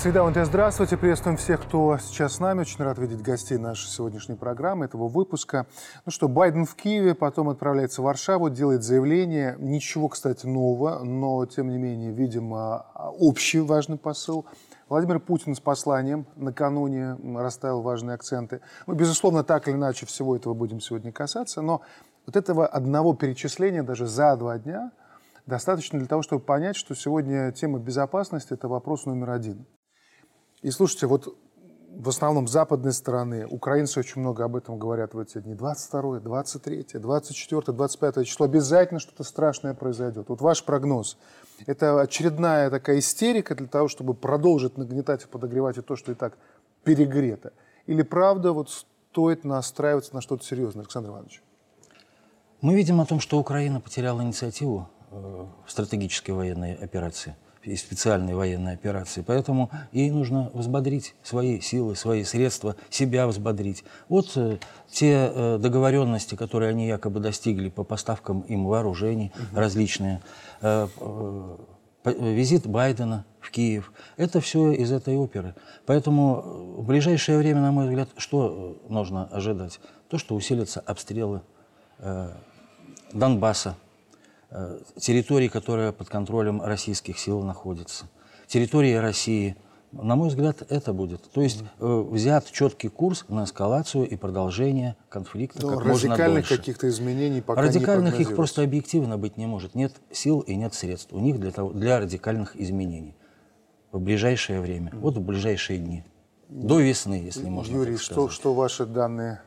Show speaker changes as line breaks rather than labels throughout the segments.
Среда УНТ, здравствуйте. Приветствуем всех, кто сейчас с нами. Очень рад видеть гостей нашей сегодняшней программы, этого выпуска. Ну что, Байден в Киеве, потом отправляется в Варшаву, делает заявление. Ничего, кстати, нового, но, тем не менее, видимо, общий важный посыл. Владимир Путин с посланием накануне расставил важные акценты. Мы, безусловно, так или иначе всего этого будем сегодня касаться, но вот этого одного перечисления даже за два дня достаточно для того, чтобы понять, что сегодня тема безопасности – это вопрос номер один. И слушайте, вот в основном западной стороны, украинцы очень много об этом говорят в эти дни. 22, 23, 24, 25 число обязательно что-то страшное произойдет. Вот ваш прогноз. Это очередная такая истерика для того, чтобы продолжить нагнетать и подогревать и то, что и так перегрето. Или правда вот стоит настраиваться на что-то серьезное, Александр Иванович?
Мы видим о том, что Украина потеряла инициативу э, в стратегической военной операции – и специальной военной операции. Поэтому ей нужно взбодрить свои силы, свои средства, себя взбодрить. Вот э, те э, договоренности, которые они якобы достигли по поставкам им вооружений угу. различные, э, э, визит Байдена в Киев, это все из этой оперы. Поэтому э, в ближайшее время, на мой взгляд, что э, нужно ожидать? То, что усилятся обстрелы э, Донбасса, территории, которая под контролем российских сил находится, территории России. На мой взгляд, это будет. То есть э, взят четкий курс на эскалацию и продолжение конфликта
Но как радикальных каких-то изменений пока
Радикальных их просто объективно быть не может. Нет сил и нет средств у них для, того, для радикальных изменений в ближайшее время, mm. вот в ближайшие дни. До весны, если можно
Юрий, так
сказать.
что, что ваши данные,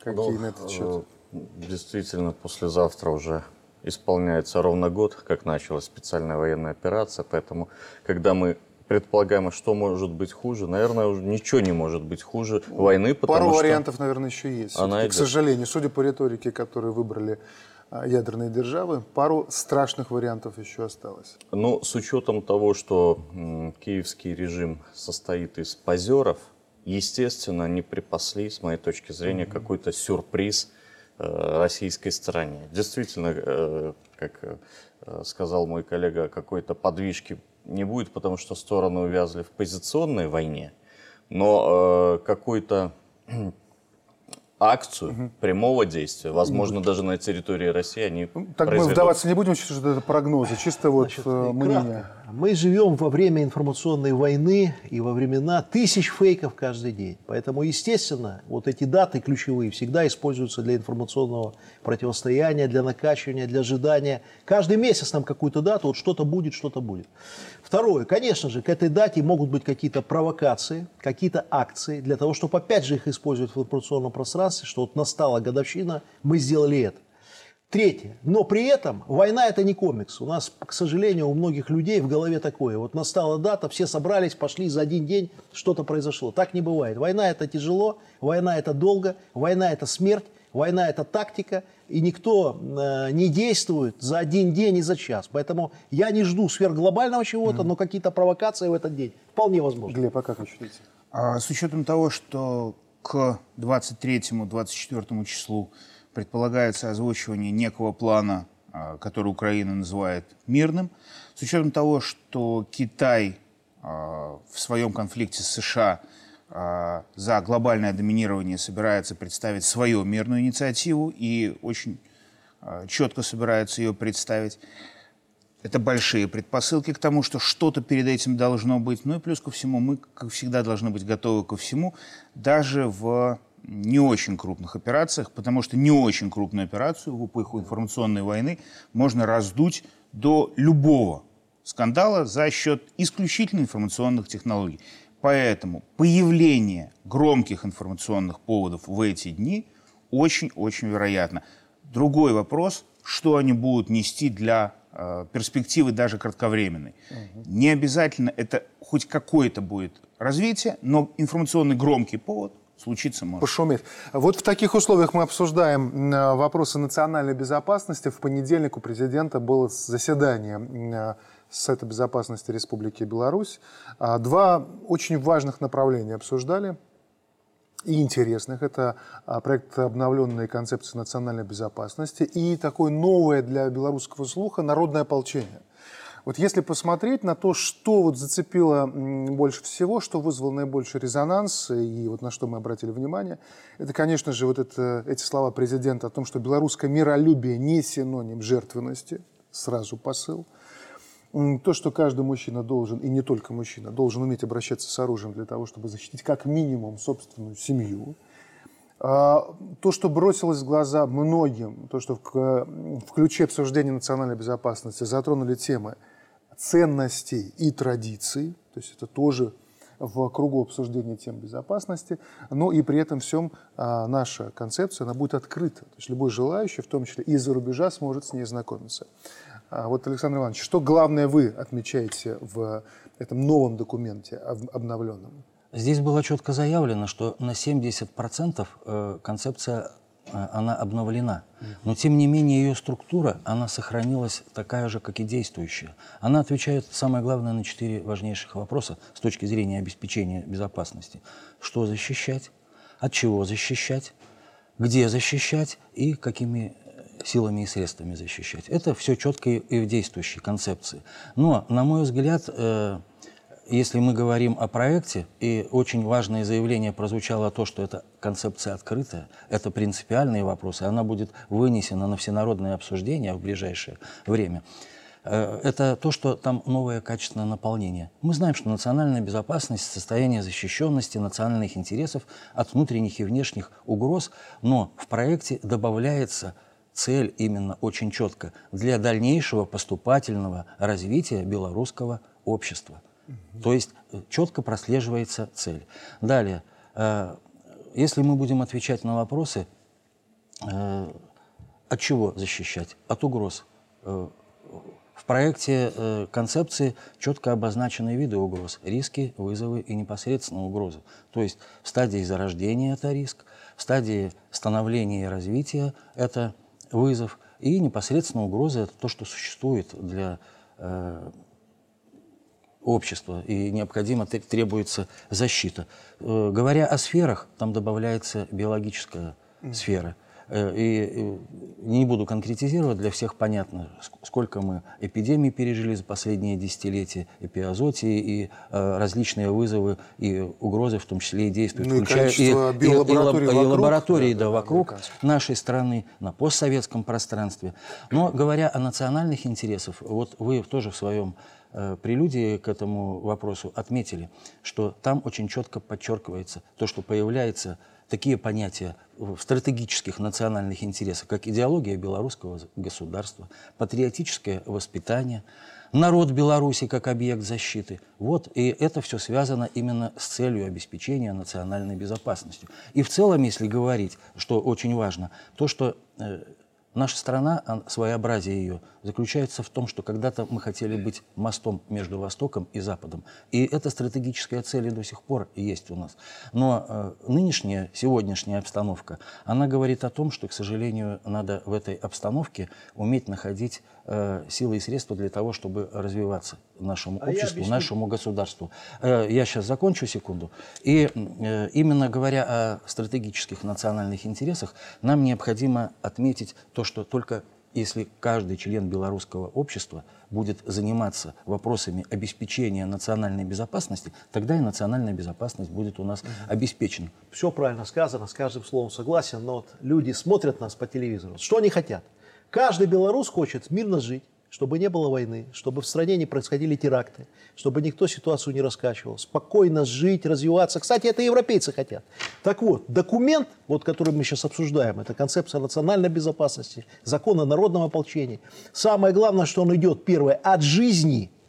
какие ну, на этот счет?
Э, действительно, послезавтра уже исполняется ровно год, как началась специальная военная операция, поэтому, когда мы предполагаем, а что может быть хуже, наверное, уже ничего не может быть хуже войны,
потому Пару что... вариантов, наверное, еще есть. Она к сожалению, судя по риторике, которую выбрали а, ядерные державы, пару страшных вариантов еще осталось.
Ну, с учетом того, что киевский режим состоит из позеров, естественно, не припасли, с моей точки зрения, mm-hmm. какой-то сюрприз российской стороне. Действительно, э, как э, сказал мой коллега, какой-то подвижки не будет, потому что стороны увязли в позиционной войне, но какой-то акцию угу. прямого действия, возможно, угу. даже на территории России они
ну, Так произведут. мы вдаваться не будем, что это прогнозы, чисто вот Значит, мнение.
Мы живем во время информационной войны и во времена тысяч фейков каждый день. Поэтому, естественно, вот эти даты ключевые всегда используются для информационного противостояния, для накачивания, для ожидания. Каждый месяц нам какую-то дату, вот что-то будет, что-то будет. Второе, конечно же, к этой дате могут быть какие-то провокации, какие-то акции, для того, чтобы опять же их использовать в информационном пространстве, что вот настала годовщина, мы сделали это. Третье. Но при этом война это не комикс. У нас, к сожалению, у многих людей в голове такое. Вот настала дата, все собрались, пошли за один день, что-то произошло. Так не бывает. Война это тяжело, война это долго, война это смерть, война это тактика, и никто э, не действует за один день и за час. Поэтому я не жду сверхглобального чего-то, mm. но какие-то провокации в этот день вполне возможны.
Глеб, а как вы считаете?
А, с учетом того, что к 23-24 числу предполагается озвучивание некого плана, а, который Украина называет мирным, с учетом того, что Китай а, в своем конфликте с США за глобальное доминирование собирается представить свою мирную инициативу и очень четко собирается ее представить. Это большие предпосылки к тому, что что-то перед этим должно быть. Ну и плюс ко всему, мы, как всегда, должны быть готовы ко всему, даже в не очень крупных операциях, потому что не очень крупную операцию в эпоху информационной войны можно раздуть до любого скандала за счет исключительно информационных технологий. Поэтому появление громких информационных поводов в эти дни очень-очень вероятно. Другой вопрос, что они будут нести для э, перспективы даже кратковременной. Угу. Не обязательно это хоть какое-то будет развитие, но информационный громкий повод случиться может.
Пошуметь. Вот в таких условиях мы обсуждаем э, вопросы национальной безопасности. В понедельник у президента было заседание э, Совета безопасности Республики Беларусь. А, два очень важных направления обсуждали и интересных. Это а, проект обновленной концепции национальной безопасности и такое новое для белорусского слуха народное ополчение. Вот если посмотреть на то, что вот зацепило больше всего, что вызвало наибольший резонанс, и вот на что мы обратили внимание, это, конечно же, вот это, эти слова президента о том, что белорусское миролюбие не синоним жертвенности, сразу посыл. То, что каждый мужчина должен, и не только мужчина, должен уметь обращаться с оружием для того, чтобы защитить как минимум собственную семью. А, то, что бросилось в глаза многим, то, что в, в ключе обсуждения национальной безопасности затронули темы ценностей и традиций, то есть это тоже в кругу обсуждения тем безопасности, но и при этом всем а, наша концепция, она будет открыта. То есть любой желающий, в том числе и из-за рубежа, сможет с ней знакомиться. А вот, Александр Иванович, что главное вы отмечаете в этом новом документе, обновленном?
Здесь было четко заявлено, что на 70% э, концепция э, она обновлена. Но, тем не менее, ее структура, она сохранилась такая же, как и действующая. Она отвечает, самое главное, на четыре важнейших вопроса с точки зрения обеспечения безопасности. Что защищать, от чего защищать, где защищать и какими силами и средствами защищать. Это все четко и в действующей концепции. Но, на мой взгляд, э, если мы говорим о проекте, и очень важное заявление прозвучало то, что эта концепция открытая, это принципиальные вопросы, она будет вынесена на всенародное обсуждение в ближайшее время, э, это то, что там новое качественное наполнение. Мы знаем, что национальная безопасность, состояние защищенности национальных интересов от внутренних и внешних угроз, но в проекте добавляется цель именно очень четко для дальнейшего поступательного развития белорусского общества. Угу. То есть э, четко прослеживается цель. Далее, э, если мы будем отвечать на вопросы, э, от чего защищать? От угроз. В проекте концепции четко обозначены виды угроз. Риски, вызовы и непосредственно угрозы. То есть в стадии зарождения это риск, в стадии становления и развития это вызов, и непосредственно угроза – это то, что существует для э, общества, и необходимо требуется защита. Э, говоря о сферах, там добавляется биологическая mm. сфера – и не буду конкретизировать, для всех понятно, сколько мы эпидемий пережили за последние десятилетия, эпиазотии и э, различные вызовы и угрозы, в том числе и действуют,
ну, включая и, и, и, и, лаборатории,
и лаборатории да, да, вокруг нашей страны, на постсоветском пространстве. Но говоря о национальных интересах, вот вы тоже в своем э, прелюдии к этому вопросу отметили, что там очень четко подчеркивается то, что появляется такие понятия в стратегических национальных интересах, как идеология белорусского государства, патриотическое воспитание, народ Беларуси как объект защиты. Вот, и это все связано именно с целью обеспечения национальной безопасности. И в целом, если говорить, что очень важно, то, что э, Наша страна, своеобразие ее, заключается в том, что когда-то мы хотели быть мостом между Востоком и Западом. И эта стратегическая цель и до сих пор есть у нас. Но э, нынешняя, сегодняшняя обстановка, она говорит о том, что, к сожалению, надо в этой обстановке уметь находить э, силы и средства для того, чтобы развиваться нашему а обществу, нашему государству. Э, я сейчас закончу секунду. И э, именно говоря о стратегических национальных интересах, нам необходимо отметить то, что только если каждый член белорусского общества будет заниматься вопросами обеспечения национальной безопасности, тогда и национальная безопасность будет у нас обеспечена.
Все правильно сказано, с каждым словом согласен, но вот люди смотрят нас по телевизору. Что они хотят? Каждый белорус хочет мирно жить, чтобы не было войны, чтобы в стране не происходили теракты, чтобы никто ситуацию не раскачивал, спокойно жить, развиваться. Кстати, это европейцы хотят. Так вот, документ, вот, который мы сейчас обсуждаем, это концепция национальной безопасности, закон о народном ополчении. Самое главное, что он идет, первое, от жизни –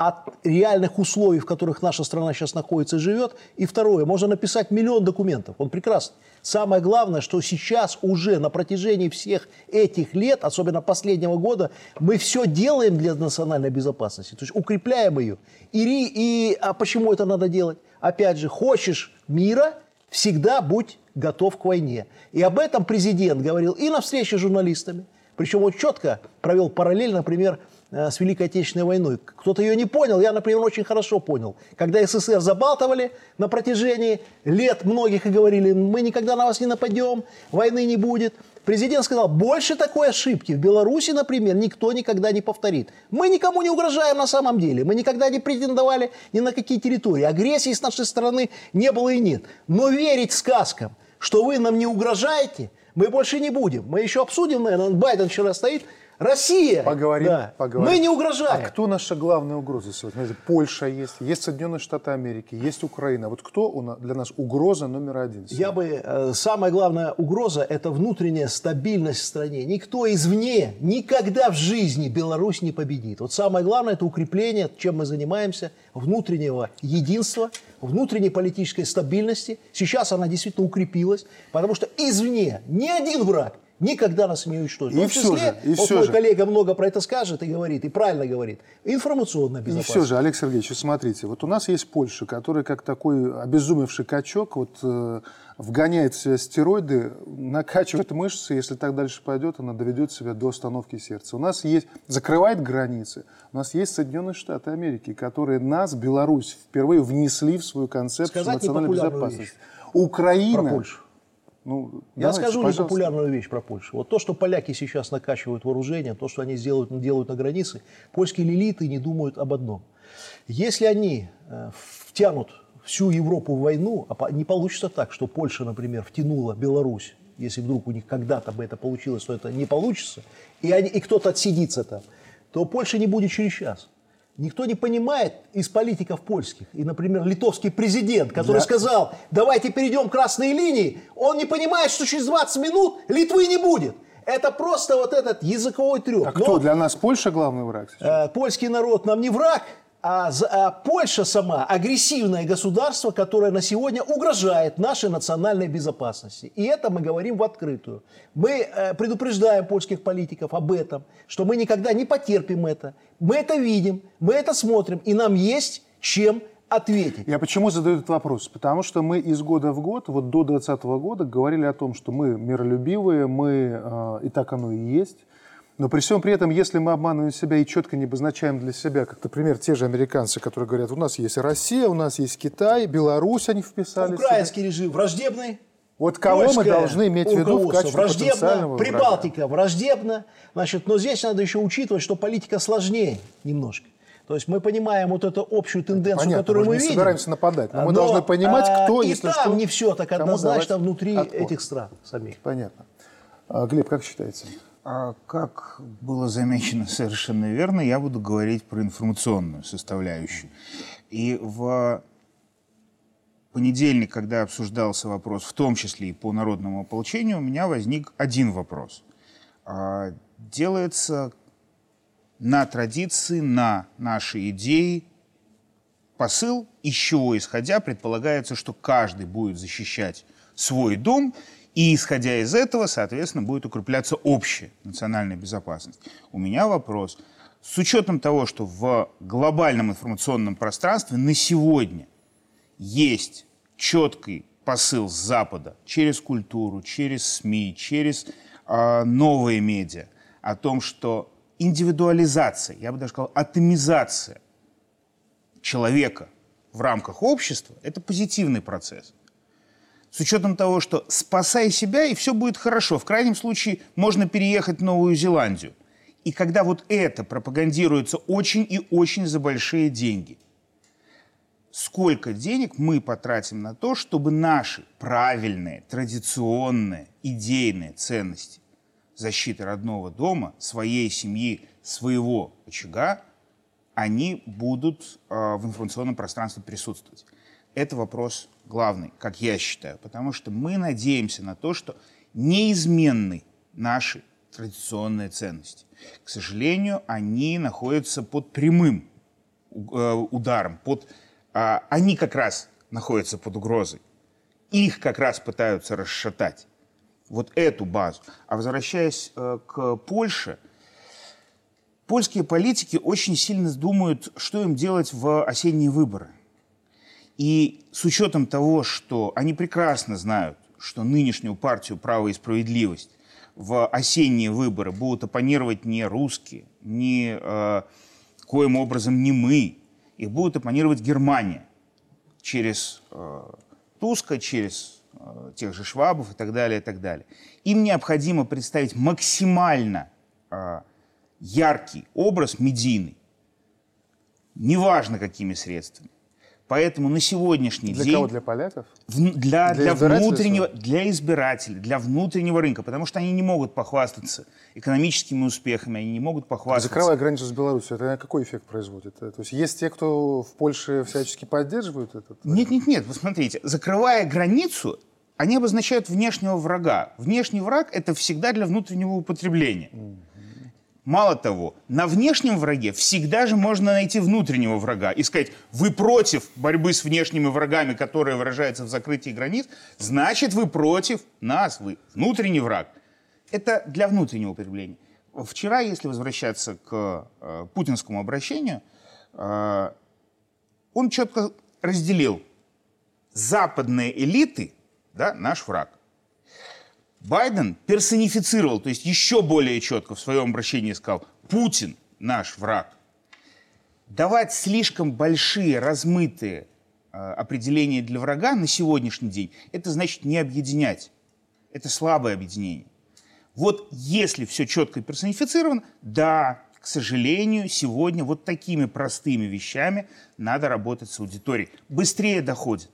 от реальных условий, в которых наша страна сейчас находится и живет. И второе, можно написать миллион документов, он прекрасный. Самое главное, что сейчас уже на протяжении всех этих лет, особенно последнего года, мы все делаем для национальной безопасности, то есть укрепляем ее. И, и а почему это надо делать? Опять же, хочешь мира, всегда будь готов к войне. И об этом президент говорил и на встрече с журналистами, причем он четко провел параллель, например, с Великой Отечественной войной. Кто-то ее не понял, я, например, очень хорошо понял. Когда СССР забалтывали на протяжении лет многих и говорили, мы никогда на вас не нападем, войны не будет. Президент сказал, больше такой ошибки в Беларуси, например, никто никогда не повторит. Мы никому не угрожаем на самом деле. Мы никогда не претендовали ни на какие территории. Агрессии с нашей стороны не было и нет. Но верить сказкам, что вы нам не угрожаете, мы больше не будем. Мы еще обсудим, наверное, Байден вчера стоит, Россия.
Поговорим,
да.
поговорим.
Мы не угрожаем.
А кто наша главная угроза сегодня? Знаете, Польша есть, есть Соединенные Штаты Америки, есть Украина. Вот кто для нас угроза номер один? сегодня?
Я бы, э, самая главная угроза – это внутренняя стабильность в стране. Никто извне никогда в жизни Беларусь не победит. Вот самое главное – это укрепление, чем мы занимаемся, внутреннего единства, внутренней политической стабильности. Сейчас она действительно укрепилась, потому что извне ни один враг никогда нас не уничтожит.
И
В
все
числе,
же, и
вот
все
мой
же.
коллега много про это скажет и говорит, и правильно говорит, информационная
И
безопасность.
все же, Олег Сергеевич, смотрите, вот у нас есть Польша, которая как такой обезумевший качок вот, э, вгоняет в себя стероиды, накачивает мышцы, если так дальше пойдет, она доведет себя до остановки сердца. У нас есть, закрывает границы, у нас есть Соединенные Штаты Америки, которые нас, Беларусь, впервые внесли в свою концепцию
Сказать
национальной безопасности. Украина...
Про Польшу.
Ну,
Я
давайте,
скажу
пожалуйста.
непопулярную вещь про Польшу. Вот то, что поляки сейчас накачивают вооружение, то, что они сделают, делают на границе, польские лилиты не думают об одном. Если они э, втянут всю Европу в войну, а не получится так, что Польша, например, втянула Беларусь, если вдруг у них когда-то бы это получилось, то это не получится, и, они, и кто-то отсидится там, то Польши не будет через час. Никто не понимает из политиков польских. И, например, литовский президент, который
Я-
сказал, давайте перейдем красные линии, он не понимает, что через 20 минут Литвы не будет. Это просто вот этот языковой трюк.
А
Но,
кто для нас Польша главный враг? сейчас?
э, польский народ нам не враг, а, а Польша сама агрессивное государство, которое на сегодня угрожает нашей национальной безопасности. И это мы говорим в открытую. Мы э, предупреждаем польских политиков об этом, что мы никогда не потерпим это. Мы это видим, мы это смотрим, и нам есть чем ответить.
Я почему задаю этот вопрос? Потому что мы из года в год, вот до 2020 года, говорили о том, что мы миролюбивые, мы, э, и так оно и есть. Но при всем при этом, если мы обманываем себя и четко не обозначаем для себя, как, например, те же американцы, которые говорят, у нас есть Россия, у нас есть Китай, Беларусь, они вписали. сюда».
Украинский режим враждебный.
Вот кого мы
Польское
должны иметь в виду в качестве
враждебно,
потенциального врага?
Прибалтика враждебно. Значит, но здесь надо еще учитывать, что политика сложнее немножко. То есть мы понимаем вот эту общую тенденцию,
Понятно,
которую
мы
мы
не
видим.
собираемся нападать, но мы должны понимать,
а,
кто,
и
если
там
что,
не все так однозначно внутри
отпор.
этих стран самих.
Понятно. А, Глеб, как считаете?
А как было замечено совершенно верно, я буду говорить про информационную составляющую. И в понедельник, когда обсуждался вопрос, в том числе и по народному ополчению, у меня возник один вопрос. А, Делается на традиции, на наши идеи посыл, из чего исходя предполагается, что каждый будет защищать свой дом, и исходя из этого, соответственно, будет укрепляться общая национальная безопасность. У меня вопрос. С учетом того, что в глобальном информационном пространстве на сегодня есть четкий посыл с Запада через культуру, через СМИ, через э, новые медиа о том, что индивидуализация, я бы даже сказал, атомизация человека в рамках общества – это позитивный процесс. С учетом того, что спасай себя, и все будет хорошо. В крайнем случае можно переехать в Новую Зеландию. И когда вот это пропагандируется очень и очень за большие деньги, сколько денег мы потратим на то, чтобы наши правильные, традиционные, идейные ценности защиты родного дома, своей семьи, своего очага, они будут э, в информационном пространстве присутствовать. Это вопрос главный, как я считаю, потому что мы надеемся на то, что неизменны наши традиционные ценности. К сожалению, они находятся под прямым э, ударом, под, а, они как раз находятся под угрозой. Их как раз пытаются расшатать. Вот эту базу. А возвращаясь э, к Польше, польские политики очень сильно думают, что им делать в осенние выборы. И с учетом того, что они прекрасно знают, что нынешнюю партию «Право и справедливость» в осенние выборы будут оппонировать не русские, не э, коим образом не мы, их будет оппонировать Германия через э, Туска, через э, тех же швабов и так далее, и так далее. Им необходимо представить максимально э, яркий образ медийный, неважно какими средствами. Поэтому на сегодняшний
Для
день...
кого? Для поляков?
В- для,
Для
для,
избирателей
внутреннего, для избирателей, для внутреннего рынка, потому что они не могут похвастаться экономическими успехами, они не могут похвастаться.
Закрывая границу с Беларусью, это какой эффект производит? То есть есть те, кто в Польше всячески поддерживают этот?
Нет, нет, нет, вы смотрите, закрывая границу, они обозначают внешнего врага. Внешний враг это всегда для внутреннего употребления. Мало того, на внешнем враге всегда же можно найти внутреннего врага и сказать, вы против борьбы с внешними врагами, которая выражается в закрытии границ, значит, вы против нас, вы внутренний враг. Это для внутреннего употребления. Вчера, если возвращаться к э, путинскому обращению, э, он четко разделил западные элиты, да, наш враг. Байден персонифицировал, то есть еще более четко в своем обращении сказал, Путин наш враг. Давать слишком большие, размытые э, определения для врага на сегодняшний день, это значит не объединять. Это слабое объединение. Вот если все четко персонифицировано, да, к сожалению, сегодня вот такими простыми вещами надо работать с аудиторией. Быстрее доходит.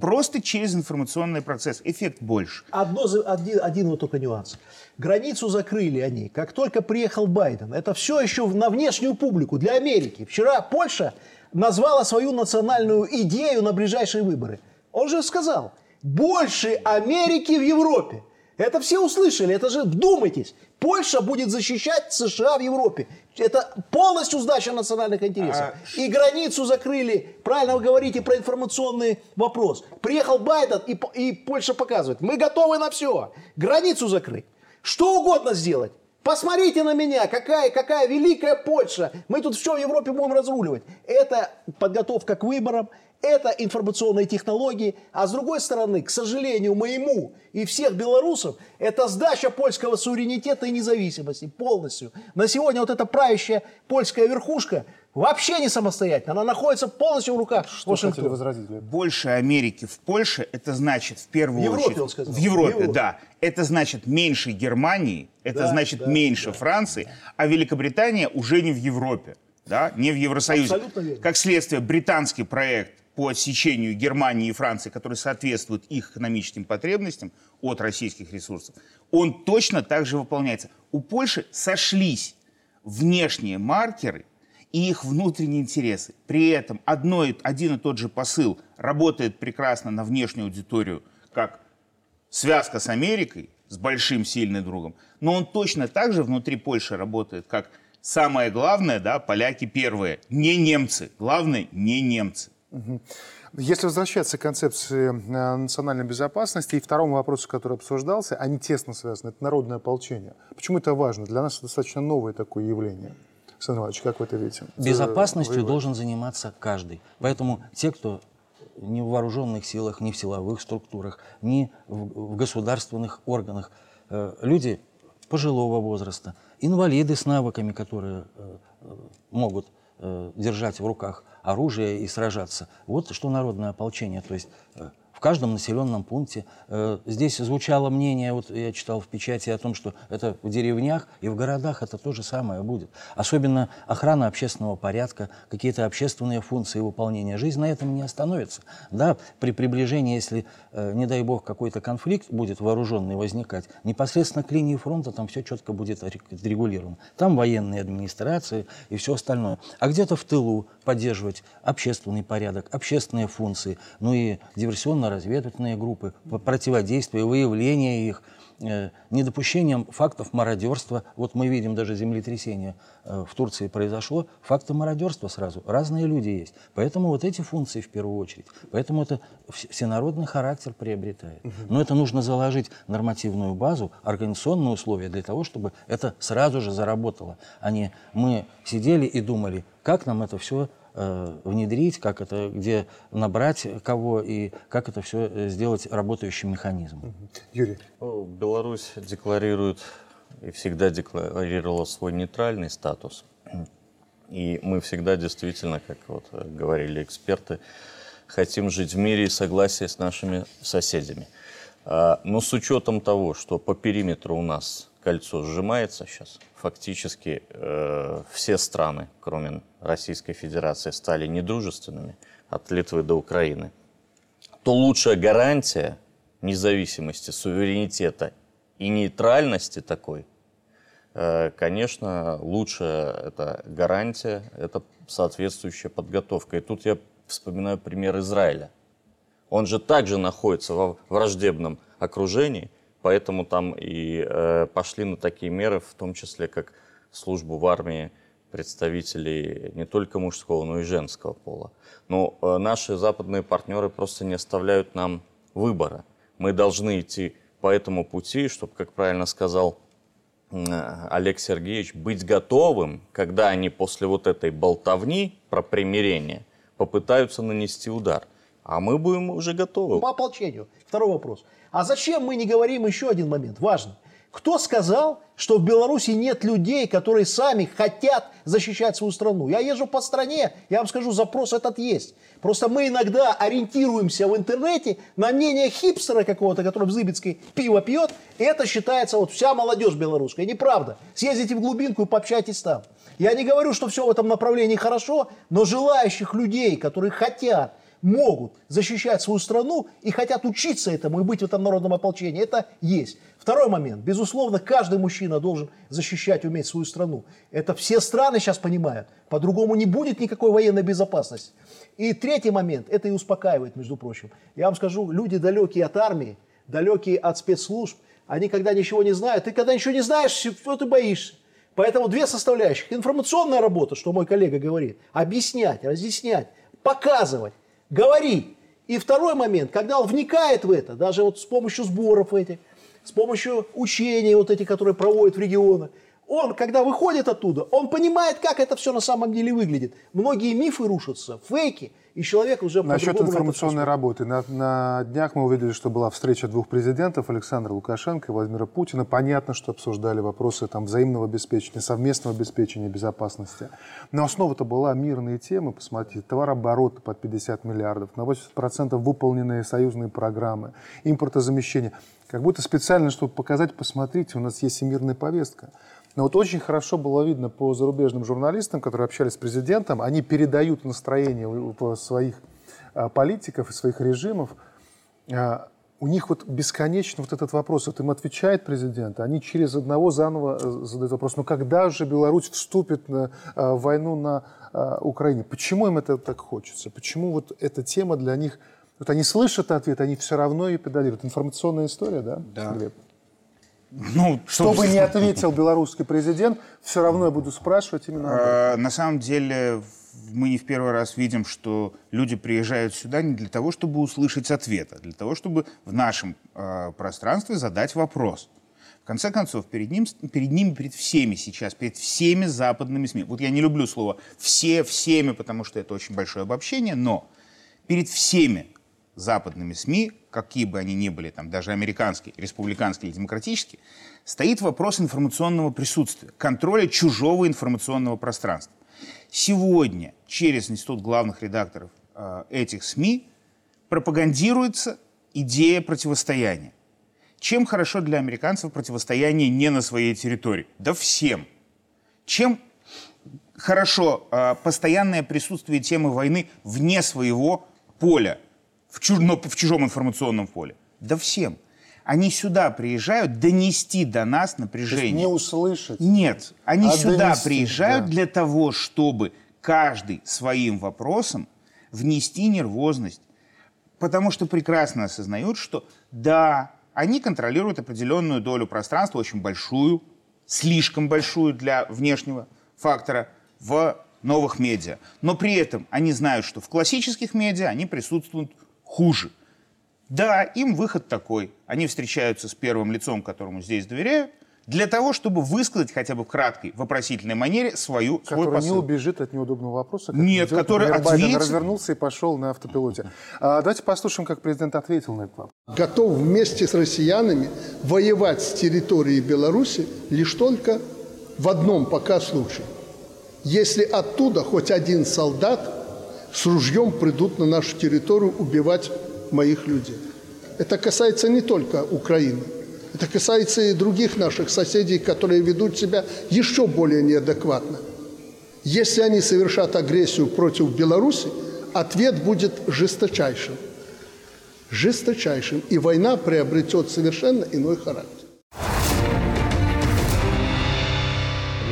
Просто через информационный процесс. Эффект больше.
Одно, один, один вот только нюанс. Границу закрыли они, как только приехал Байден. Это все еще на внешнюю публику, для Америки. Вчера Польша назвала свою национальную идею на ближайшие выборы. Он же сказал, больше Америки в Европе. Это все услышали, это же, вдумайтесь, Польша будет защищать США в Европе. Это полностью сдача национальных интересов. И границу закрыли, правильно вы говорите про информационный вопрос. Приехал Байден, и, и Польша показывает, мы готовы на все. Границу закрыть, что угодно сделать. Посмотрите на меня, какая, какая великая Польша. Мы тут все в Европе будем разруливать. Это подготовка к выборам, это информационные технологии. А с другой стороны, к сожалению, моему и всех белорусов, это сдача польского суверенитета и независимости полностью. На сегодня вот эта правящая польская верхушка вообще не самостоятельна. Она находится полностью в руках
Что
Вашингтона.
возразить? Глеб?
Больше Америки в Польше, это значит в первую
В Европе,
очередь...
он сказал.
В Европе,
В Европе.
да. Это значит меньше Германии, это
Да,
значит
да,
меньше Франции, а Великобритания уже не в Европе, да, не в Евросоюзе.
Абсолютно верно.
Как следствие, британский проект по отсечению Германии и Франции, который соответствует их экономическим потребностям от российских ресурсов, он точно так же выполняется. У Польши сошлись внешние маркеры и их внутренние интересы. При этом одно, один и тот же посыл работает прекрасно на внешнюю аудиторию, как связка с Америкой, с большим сильным другом, но он точно так же внутри Польши работает, как самое главное, да, поляки первые, не немцы. Главное, не немцы.
Если возвращаться к концепции э, национальной безопасности и второму вопросу, который обсуждался, они тесно связаны. Это народное ополчение. Почему это важно? Для нас это достаточно новое такое явление. Александр Иванович, как вы это видите?
Безопасностью
Воевать.
должен заниматься каждый. Поэтому те, кто ни в вооруженных силах, ни в силовых структурах, ни в, государственных органах, э, люди пожилого возраста, инвалиды с навыками, которые э, могут держать в руках оружие и сражаться. Вот что народное ополчение. То есть э, каждом населенном пункте. Э, Здесь звучало мнение, вот я читал в печати о том, что это в деревнях и в городах это то же самое будет. Особенно охрана общественного порядка, какие-то общественные функции выполнения. Жизнь на этом не остановится. Да, при приближении, если, э, не дай бог, какой-то конфликт будет вооруженный возникать, непосредственно к линии фронта там все четко будет отрегулировано. Там военные администрации и все остальное. А где-то в тылу поддерживать общественный порядок, общественные функции, ну и диверсионно-разведывательные группы, противодействие, выявление их, э, недопущением фактов мародерства. Вот мы видим даже землетрясение э, в Турции произошло, факты мародерства сразу. Разные люди есть. Поэтому вот эти функции в первую очередь. Поэтому это вс- всенародный характер приобретает. Но это нужно заложить нормативную базу, организационные условия для того, чтобы это сразу же заработало. А не мы сидели и думали, как нам это все внедрить, как это, где набрать кого и как это все сделать работающим механизмом.
Юрий,
Беларусь декларирует и всегда декларировала свой нейтральный статус. И мы всегда действительно, как вот э, говорили эксперты, хотим жить в мире и согласии с нашими соседями. А, но с учетом того, что по периметру у нас кольцо сжимается сейчас, фактически э, все страны, кроме Российской Федерации, стали недружественными от Литвы до Украины, то лучшая гарантия независимости, суверенитета и нейтральности такой, э, конечно, лучшая это гарантия, это соответствующая подготовка. И тут я вспоминаю пример Израиля. Он же также находится во враждебном окружении, поэтому там и э, пошли на такие меры, в том числе как службу в армии представителей не только мужского, но и женского пола. Но э, наши западные партнеры просто не оставляют нам выбора. Мы должны идти по этому пути, чтобы, как правильно сказал Олег Сергеевич, быть готовым, когда они после вот этой болтовни про примирение попытаются нанести удар. А мы будем уже готовы.
По ополчению. Второй вопрос. А зачем мы не говорим еще один момент важный? Кто сказал, что в Беларуси нет людей, которые сами хотят защищать свою страну? Я езжу по стране, я вам скажу, запрос этот есть. Просто мы иногда ориентируемся в интернете на мнение хипстера какого-то, который в Зыбецкой пиво пьет, и это считается вот вся молодежь белорусская. Неправда. Съездите в глубинку и пообщайтесь там. Я не говорю, что все в этом направлении хорошо, но желающих людей, которые хотят могут защищать свою страну и хотят учиться этому и быть в этом народном ополчении. Это есть. Второй момент. Безусловно, каждый мужчина должен защищать, уметь свою страну. Это все страны сейчас понимают. По-другому не будет никакой военной безопасности. И третий момент. Это и успокаивает, между прочим. Я вам скажу, люди далекие от армии, далекие от спецслужб, они когда ничего не знают, ты когда ничего не знаешь, что ты боишься? Поэтому две составляющих. Информационная работа, что мой коллега говорит, объяснять, разъяснять, показывать говори. И второй момент, когда он вникает в это, даже вот с помощью сборов этих, с помощью учений вот этих, которые проводят в регионах, он, когда выходит оттуда, он понимает, как это все на самом деле выглядит. Многие мифы рушатся, фейки – и человек уже
Насчет информационной работы. На, на днях мы увидели, что была встреча двух президентов, Александра Лукашенко и Владимира Путина. Понятно, что обсуждали вопросы там, взаимного обеспечения, совместного обеспечения безопасности. Но основа-то была мирные темы. Посмотрите, товарооборот под 50 миллиардов, на 80% выполненные союзные программы, импортозамещение. Как будто специально, чтобы показать, посмотрите, у нас есть и мирная повестка. Но вот очень хорошо было видно по зарубежным журналистам, которые общались с президентом, они передают настроение своих а, политиков и своих режимов. А, у них вот бесконечно вот этот вопрос, вот им отвечает президент, они через одного заново э, задают вопрос, ну когда же Беларусь вступит на, а, в войну на Украине? Почему им это так хочется? Почему вот эта тема для них, вот они слышат ответ, они все равно ее педалируют. Информационная история, да?
Да.
Глеб?
Ну,
что бы ни ответил белорусский президент, все равно я буду спрашивать именно.
А, на самом деле мы не в первый раз видим, что люди приезжают сюда не для того, чтобы услышать ответ, а для того, чтобы в нашем э, пространстве задать вопрос. В конце концов, перед, ним, перед ними, перед всеми сейчас, перед всеми западными СМИ, вот я не люблю слово «все», «всеми», потому что это очень большое обобщение, но перед всеми западными СМИ, какие бы они ни были, там, даже американские, республиканские или демократические, стоит вопрос информационного присутствия, контроля чужого информационного пространства. Сегодня через Институт главных редакторов э, этих СМИ пропагандируется идея противостояния. Чем хорошо для американцев противостояние не на своей территории? Да всем. Чем хорошо э, постоянное присутствие темы войны вне своего поля в, чуж, но в чужом информационном поле? Да всем. Они сюда приезжают донести до нас напряжение.
не услышать.
Нет, они
а
сюда
донести,
приезжают
да.
для того, чтобы каждый своим вопросом внести нервозность. Потому что прекрасно осознают, что да, они контролируют определенную долю пространства, очень большую, слишком большую для внешнего фактора в новых медиа. Но при этом они знают, что в классических медиа они присутствуют хуже. Да, им выход такой. Они встречаются с первым лицом, которому здесь доверяют, для того, чтобы высказать хотя бы в краткой, вопросительной манере свою, свой
Который
посыл.
не убежит от неудобного вопроса. как
Нет,
идет,
который
например, Байден
ответит.
развернулся и пошел на автопилоте. А, давайте послушаем, как президент ответил на этот вопрос.
готов вместе с россиянами воевать с территории Беларуси лишь только в одном пока случае. Если оттуда хоть один солдат с ружьем придут на нашу территорию убивать моих людей. Это касается не только Украины. Это касается и других наших соседей, которые ведут себя еще более неадекватно. Если они совершат агрессию против Беларуси, ответ будет жесточайшим. Жесточайшим. И война приобретет совершенно иной характер.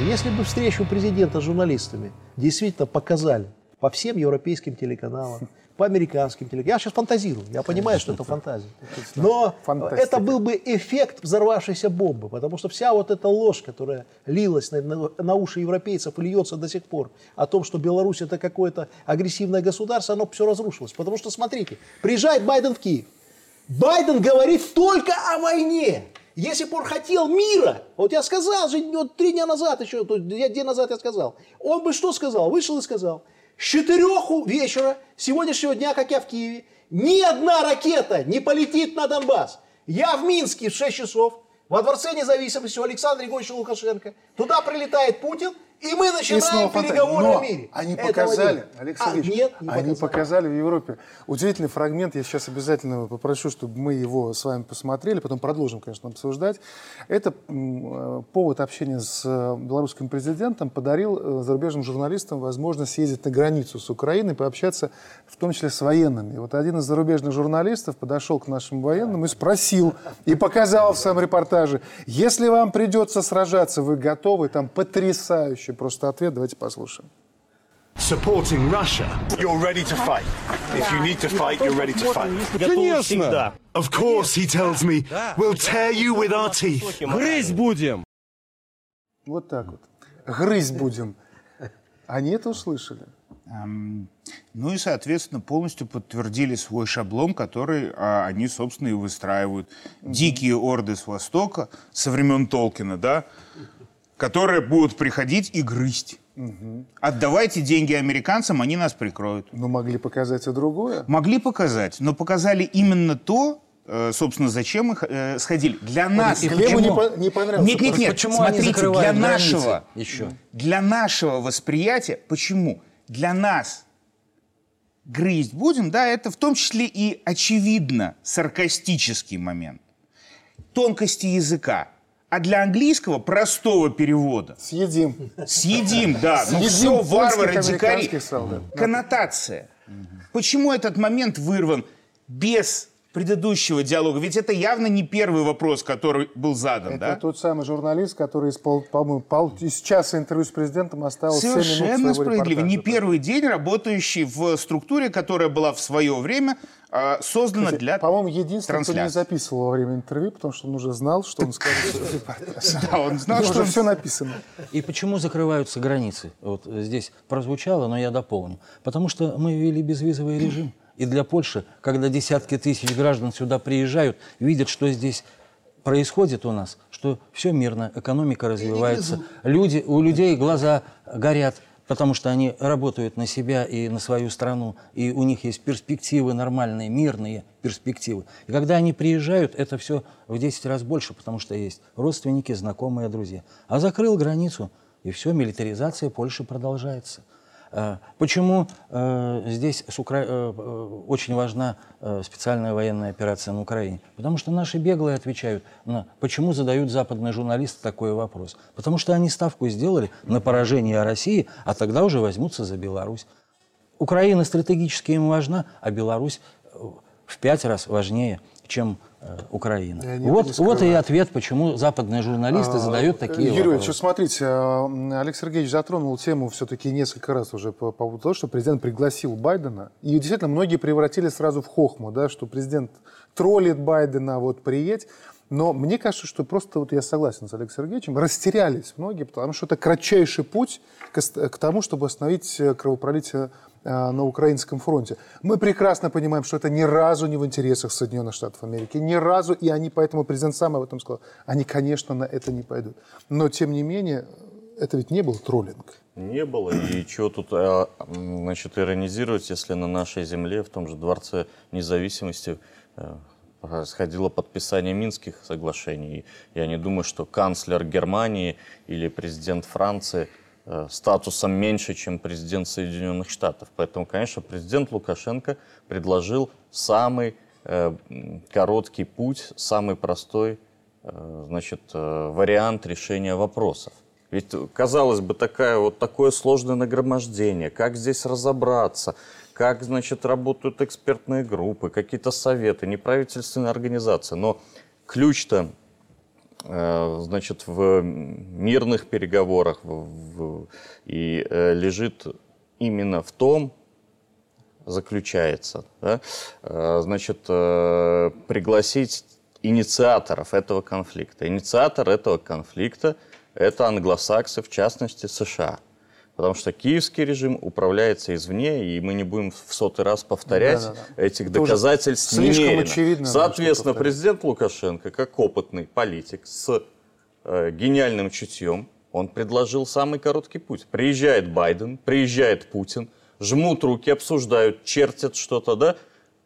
Если бы встречу президента с журналистами действительно показали по всем европейским телеканалам, по американским телеканалам. Я сейчас фантазирую, я понимаю, что это фантазия. Но
Фантастика.
это был бы эффект взорвавшейся бомбы, потому что вся вот эта ложь, которая лилась на, на- на уши европейцев и льется до сих пор, о том, что Беларусь это какое-то агрессивное государство, оно все разрушилось. Потому что, смотрите, приезжает Байден в Киев. Байден говорит только о войне. Если бы он хотел мира, вот я сказал же вот три дня назад еще, то есть день назад я сказал, он бы что сказал? Вышел и сказал, с четырех вечера сегодняшнего дня, как я в Киеве, ни одна ракета не полетит на Донбасс. Я в Минске в 6 часов, во Дворце независимости у Александра Григорьевича Лукашенко. Туда прилетает Путин, и мы
И
начинаем
снова фантазия.
переговоры
Но
о мире.
Они
Этого
показали,
нет.
Алексей
А, нет, не
они
показали.
показали в Европе. Удивительный фрагмент, я сейчас обязательно попрошу, чтобы мы его с вами посмотрели, потом продолжим, конечно, обсуждать. Это э, повод общения с э, белорусским президентом подарил э, зарубежным журналистам возможность съездить на границу с Украиной, пообщаться в том числе с военными. И вот один из зарубежных журналистов подошел к нашим военным и спросил, и показал в своем репортаже, если вам придется сражаться, вы готовы? Там потрясающий просто ответ, давайте послушаем.
supporting Russia. You're ready to fight. If you need to fight, you're ready to fight.
Конечно!
Of course, he tells me, we'll tear you with our teeth.
Грызть будем!
Вот так вот. Грызть будем. Они это услышали.
Эм, Ну и, соответственно, полностью подтвердили свой шаблон, который а, они, собственно, и выстраивают. Дикие орды с Востока, со времен Толкина, да, которые будут приходить и грызть. Отдавайте деньги американцам, они нас прикроют.
Но могли показать и другое.
Могли показать, но показали именно то, э, собственно, зачем их э, сходили. Для нас.
и Глебу
почему?
не по- не понравился
Нет, нет, нет.
Почему они
Смотрите, для нашего,
еще?
для нашего восприятия, почему? Для нас грызть будем, да, это в том числе и очевидно саркастический момент. Тонкости языка. А для английского простого перевода
Съедим.
Съедим, да. Ну
Съедим
все, варвары, дикари. Коннотация. Почему этот момент вырван без предыдущего диалога? Ведь это явно не первый вопрос, который был задан,
Это
да?
тот самый журналист, который из, пол- по-моему, пол- из часа интервью с президентом оставил 7 минут
Совершенно справедливо.
репортажа.
Не первый день работающий в структуре, которая была в свое время а, создана
Кстати,
для
По-моему, единственный, кто не
трансляции.
записывал во время интервью, потому что он уже знал, что он скажет в репортаже.
Да, он знал, что
все написано.
И почему закрываются границы? Вот здесь прозвучало, но я дополню. Потому что мы ввели безвизовый режим. И для Польши, когда десятки тысяч граждан сюда приезжают, видят, что здесь происходит у нас, что все мирно, экономика развивается, люди, у людей глаза горят, потому что они работают на себя и на свою страну, и у них есть перспективы нормальные, мирные перспективы. И когда они приезжают, это все в 10 раз больше, потому что есть родственники, знакомые, друзья. А закрыл границу, и все, милитаризация Польши продолжается. Э, Почему э, здесь с Укра- э, очень важна специальная военная операция на Украине? Потому что наши беглые отвечают на почему задают западные журналисты такой вопрос. Потому что они ставку сделали на поражение России, а тогда уже возьмутся за Беларусь. Украина стратегически им важна, а Беларусь в пять раз важнее, чем э,
это
Вот, вот и ответ, почему западные журналисты задают такие
Юрий
вопросы.
вот смотрите, э, Олег Сергеевич затронул тему все-таки несколько раз уже по по поводу того, что президент пригласил Байдена. И действительно, многие превратили сразу в хохму, да, что президент троллит Байдена, вот приедь. Но мне кажется, что просто, вот я согласен с Олегом Сергеевичем, растерялись многие, потому что это кратчайший путь к, к тому, чтобы остановить э, кровопролитие э, на украинском фронте. Мы прекрасно понимаем, что это ни разу не в интересах Соединенных Штатов Америки, ни разу, и они, поэтому президент сам об этом сказал, они, конечно, на это не пойдут. Но, тем не менее, это ведь не был троллинг.
Не было. И чего тут м, значит, иронизировать, если на нашей земле, в том же Дворце независимости, э, происходило подписание Минских соглашений. Я не думаю, что канцлер Германии или президент Франции статусом меньше, чем президент Соединенных Штатов. Поэтому, конечно, президент Лукашенко предложил самый э, короткий путь, самый простой э, значит, э, вариант решения вопросов. Ведь, казалось бы, такая, вот такое сложное нагромождение, как здесь разобраться, как, значит, работают экспертные группы, какие-то советы, неправительственные организации. Но ключ-то, э, значит, в мирных переговорах в, в, и э, лежит именно в том, заключается, да, э, значит, э, пригласить инициаторов этого конфликта. Инициатор этого конфликта – это англосаксы, в частности США. Потому что киевский режим управляется извне, и мы не будем в сотый раз повторять да, да, да. этих Это доказательств немерено. Очевидно, Соответственно, президент Лукашенко, как опытный политик с э, гениальным чутьем, он предложил самый короткий путь. Приезжает Байден, приезжает Путин, жмут руки, обсуждают, чертят что-то, да,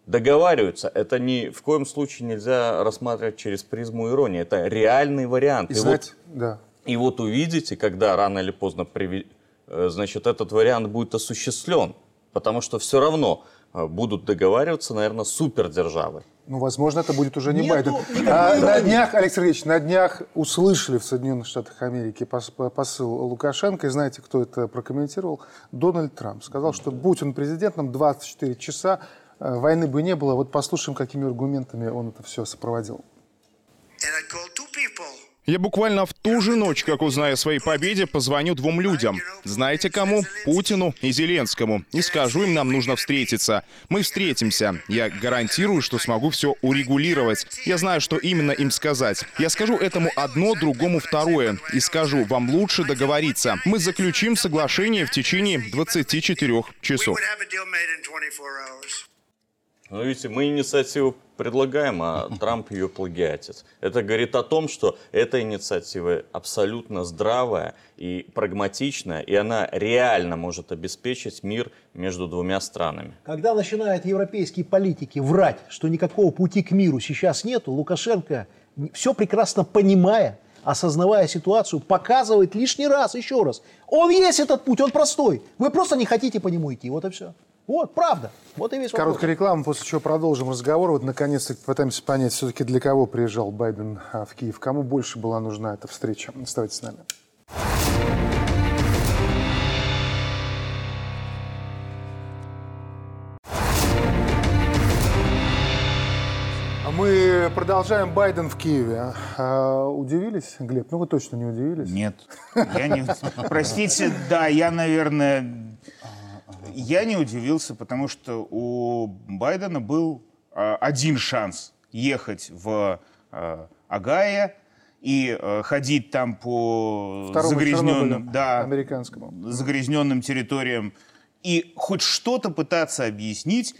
договариваются. Это ни в коем случае нельзя рассматривать через призму иронии. Это реальный вариант.
И, и, знать, вот, да.
и вот увидите, когда рано или поздно приви... Э, значит, этот вариант будет осуществлен. Потому что все равно э, будут договариваться, наверное, супердержавы.
Ну, возможно, это будет уже не Нет, Байден. А, на днях, Алексей Сергеевич, на днях услышали в Соединенных Штатах Америки посыл Лукашенко, и знаете, кто это прокомментировал? Дональд Трамп. Сказал, что будь он президентом, 24 часа э, войны бы не было. Вот послушаем, какими аргументами он это все сопроводил.
Я буквально в ту же ночь, как узнаю о своей победе, позвоню двум людям. Знаете кому? Путину и Зеленскому. И скажу им, нам нужно встретиться. Мы встретимся. Я гарантирую, что смогу все урегулировать. Я знаю, что именно им сказать. Я скажу этому одно, другому второе. И скажу, вам лучше договориться. Мы заключим соглашение в течение 24 часов.
Ну, видите, мы инициативу предлагаем, а Трамп ее плагиатит. Это говорит о том, что эта инициатива абсолютно здравая и прагматичная, и она реально может обеспечить мир между двумя странами.
Когда начинают европейские политики врать, что никакого пути к миру сейчас нету, Лукашенко, все прекрасно понимая, осознавая ситуацию, показывает лишний раз, еще раз. Он есть этот путь, он простой. Вы просто не хотите по нему идти, вот и все. Вот, правда. Вот и весь
вопрос. Короткая реклама, после чего продолжим разговор. Вот, наконец-то, пытаемся понять, все-таки для кого приезжал Байден а, в Киев. Кому больше была нужна эта встреча. Оставайтесь с нами. А мы продолжаем Байден в Киеве. А, удивились, Глеб? Ну, вы точно не удивились?
Нет. Я не... Простите, да, я, наверное, я не удивился, потому что у Байдена был э, один шанс ехать в э, Агая и э, ходить там по Второму загрязненным, да, американскому. загрязненным территориям и хоть что-то пытаться объяснить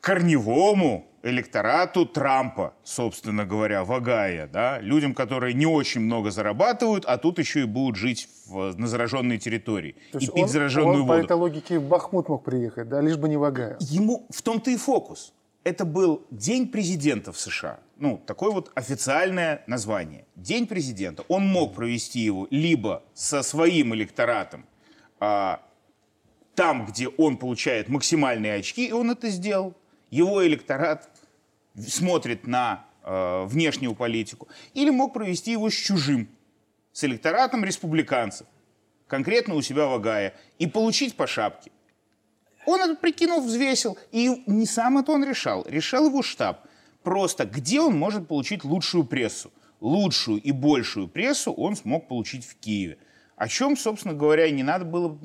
корневому электорату Трампа, собственно говоря, в Огайо, да, людям, которые не очень много зарабатывают, а тут еще и будут жить в, на зараженной территории То и пить он, зараженную
он,
воду.
по этой логике в Бахмут мог приехать, да, лишь бы не в Огайо.
Ему в том-то и фокус. Это был День президента в США. Ну, такое вот официальное название. День президента. Он мог провести его либо со своим электоратом, а, там, где он получает максимальные очки, и он это сделал его электорат смотрит на э, внешнюю политику, или мог провести его с чужим, с электоратом республиканцев, конкретно у себя в Агае, и получить по шапке. Он это прикинул, взвесил, и не сам это он решал, решал его штаб. Просто где он может получить лучшую прессу? Лучшую и большую прессу он смог получить в Киеве. О чем, собственно говоря, не надо было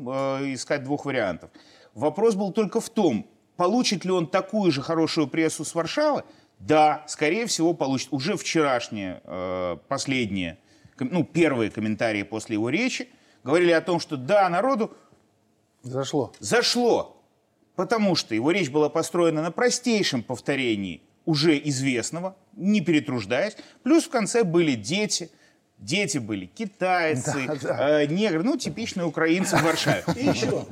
э, искать двух вариантов. Вопрос был только в том, Получит ли он такую же хорошую прессу с Варшавы? Да, скорее всего, получит. Уже вчерашние, э, последние, ну, первые комментарии после его речи говорили о том, что да, народу...
Зашло.
Зашло. Потому что его речь была построена на простейшем повторении уже известного, не перетруждаясь. Плюс в конце были дети – Дети были китайцы, да, да. Э, негры, ну, типичные украинцы в Варшаве. И еще.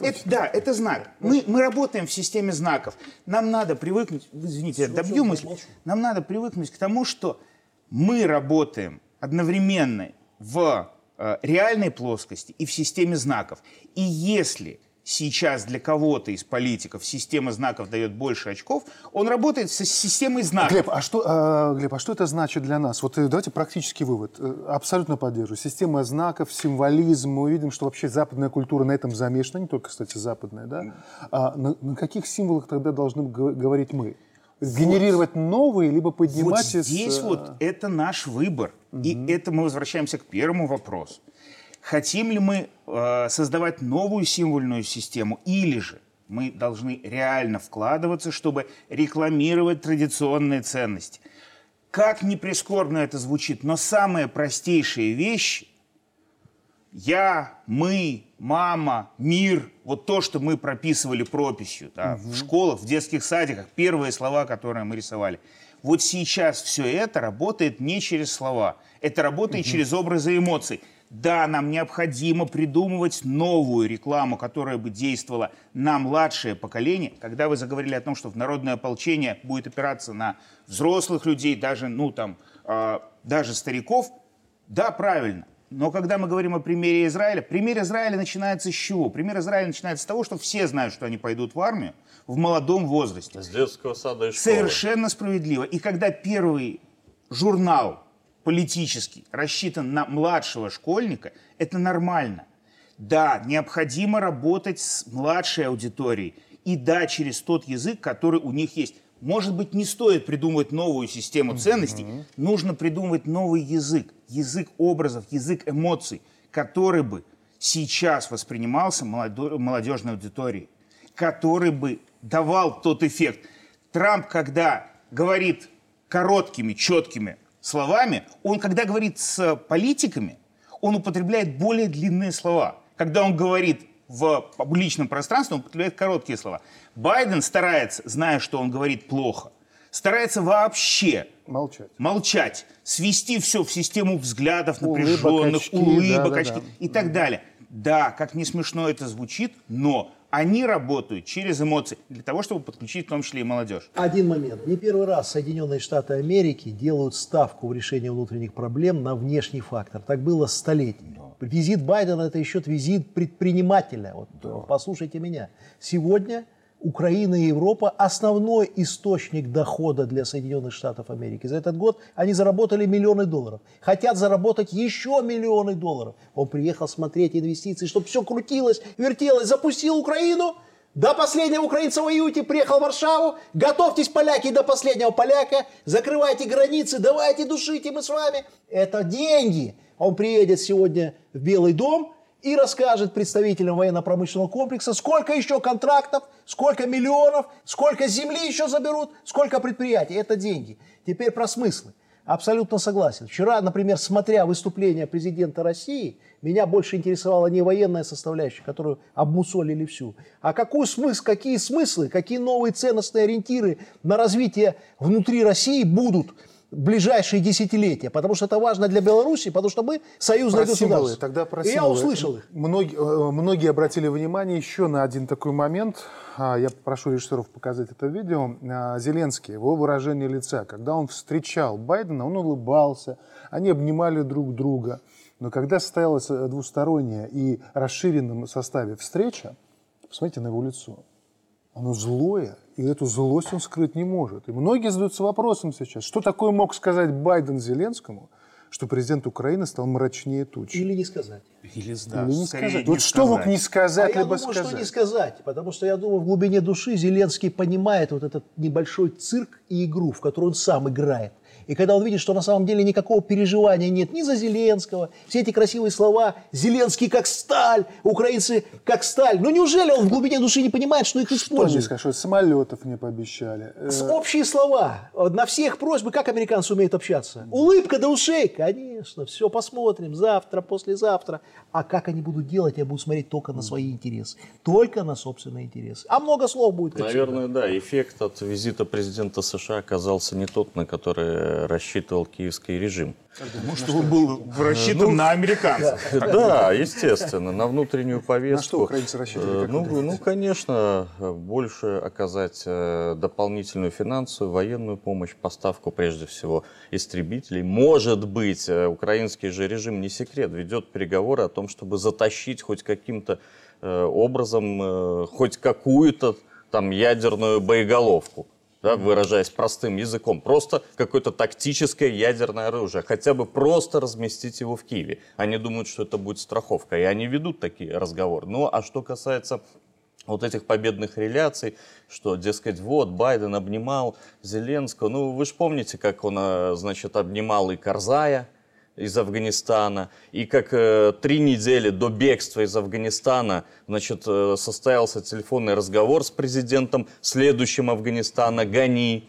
Это, да, это знак. Мы, мы работаем в системе знаков. Нам надо привыкнуть, извините, я добью мысль, нам надо привыкнуть к тому, что мы работаем одновременно в э, реальной плоскости и в системе знаков. И если сейчас для кого-то из политиков система знаков дает больше очков, он работает с системой знаков.
Глеб, а что, а, Глеб, а что это значит для нас? Вот э, давайте практический вывод. Э, Абсолютно поддерживаю. Система знаков, символизм. Мы видим, что вообще западная культура на этом замешана, не только, кстати, западная, да? А на, на каких символах тогда должны говорить мы? Генерировать новые, либо поднимать
Вот
из,
здесь
э,
вот это наш выбор. И это мы возвращаемся к первому вопросу. Хотим ли мы э, создавать новую символьную систему, или же мы должны реально вкладываться, чтобы рекламировать традиционные ценности. Как ни прискорбно это звучит, но самые простейшие вещи я, мы, мама, мир, вот то, что мы прописывали прописью да, в школах, в детских садиках, первые слова, которые мы рисовали. Вот сейчас все это работает не через слова, это работает через образы эмоций. Да, нам необходимо придумывать новую рекламу, которая бы действовала на младшее поколение. Когда вы заговорили о том, что в народное ополчение будет опираться на взрослых людей, даже, ну, там, э, даже стариков, да, правильно. Но когда мы говорим о примере Израиля, пример Израиля начинается с чего? Пример Израиля начинается с того, что все знают, что они пойдут в армию в молодом возрасте.
С детского сада и школы.
Совершенно справедливо. И когда первый журнал политический рассчитан на младшего школьника, это нормально. Да, необходимо работать с младшей аудиторией. И да, через тот язык, который у них есть. Может быть, не стоит придумывать новую систему ценностей, нужно придумывать новый язык, язык образов, язык эмоций, который бы сейчас воспринимался молодежной аудиторией, который бы давал тот эффект. Трамп, когда говорит короткими, четкими словами, он, когда говорит с политиками, он употребляет более длинные слова. Когда он говорит в публичном пространстве, он употребляет короткие слова. Байден старается, зная, что он говорит плохо, старается вообще
Молчать.
молчать, свести все в систему взглядов
Улыбок,
напряженных,
очки,
улыбок,
да-да-да.
очки и так далее. Да, как не смешно это звучит, но они работают через эмоции для того, чтобы подключить в том числе и молодежь.
Один момент. Не первый раз Соединенные Штаты Америки делают ставку в решении внутренних проблем на внешний фактор. Так было столетиями. Визит Байдена – это еще визит предпринимателя. Вот, Послушайте меня. Сегодня Украина и Европа – основной источник дохода для Соединенных Штатов Америки. За этот год они заработали миллионы долларов. Хотят заработать еще миллионы долларов. Он приехал смотреть инвестиции, чтобы все крутилось, вертелось, запустил Украину – до последнего украинца воюйте, приехал в Варшаву, готовьтесь, поляки, до последнего поляка, закрывайте границы, давайте душите, мы с вами. Это деньги. Он приедет сегодня в Белый дом и расскажет представителям военно-промышленного комплекса, сколько еще контрактов, сколько миллионов, сколько земли еще заберут, сколько предприятий. Это деньги. Теперь про смыслы. Абсолютно согласен. Вчера, например, смотря выступление президента России, меня больше интересовала не военная составляющая, которую обмусолили всю, а какой смысл, какие смыслы, какие новые ценностные ориентиры на развитие внутри России будут ближайшие десятилетия. Потому что это важно для Беларуси, потому что мы союзное
Про символы.
государство.
Тогда про
И я
символы.
услышал их.
Многие, э, многие обратили внимание еще на один такой момент. А, Я прошу режиссеров показать это видео. А, Зеленский, его выражение лица. Когда он встречал Байдена, он улыбался, они обнимали друг друга. Но когда состоялась э, двусторонняя и расширенном составе встреча, посмотрите на его лицо. Оно злое, и эту злость он скрыть не может. И многие задаются вопросом сейчас, что такое мог сказать Байден Зеленскому, что президент Украины стал мрачнее тучи.
Или не сказать.
Или,
Или не сказать. Вот что мог не сказать,
а я
либо
думаю,
сказать?
что не сказать, потому что я думаю, в глубине души Зеленский понимает вот этот небольшой цирк и игру, в которую он сам играет. И когда он видит, что на самом деле никакого переживания нет ни за Зеленского, все эти красивые слова «Зеленский как сталь», «Украинцы как сталь», ну неужели он в глубине души не понимает, что их
Что
используют?
скажут, что самолетов не пообещали. Э,
С- Общие слова. На всех просьбы, как американцы умеют общаться? Улыбка до ушей. Конечно, все посмотрим. Завтра, послезавтра. А как они будут делать, я буду смотреть только на свои интересы. Только на собственные интересы. А много слов будет.
Наверное, да. Эффект от визита президента США оказался не тот, на который рассчитывал киевский режим.
Потому что он был рассчитан на американцев.
Да, естественно, на внутреннюю повестку.
На что украинцы рассчитывали,
Э, Ну, ну, конечно, больше оказать э, дополнительную финансовую, военную помощь, поставку прежде всего истребителей. Может быть, э, украинский же режим, не секрет, ведет переговоры о том, чтобы затащить хоть каким-то образом хоть какую-то там ядерную боеголовку да, выражаясь простым языком, просто какое-то тактическое ядерное оружие, хотя бы просто разместить его в Киеве. Они думают, что это будет страховка, и они ведут такие разговоры. Ну, а что касается вот этих победных реляций, что, дескать, вот, Байден обнимал Зеленского. Ну, вы же помните, как он, э, значит, обнимал и Карзая, из Афганистана. И как э, три недели до бегства из Афганистана значит, э, состоялся телефонный разговор с президентом, следующим Афганистана, Гани.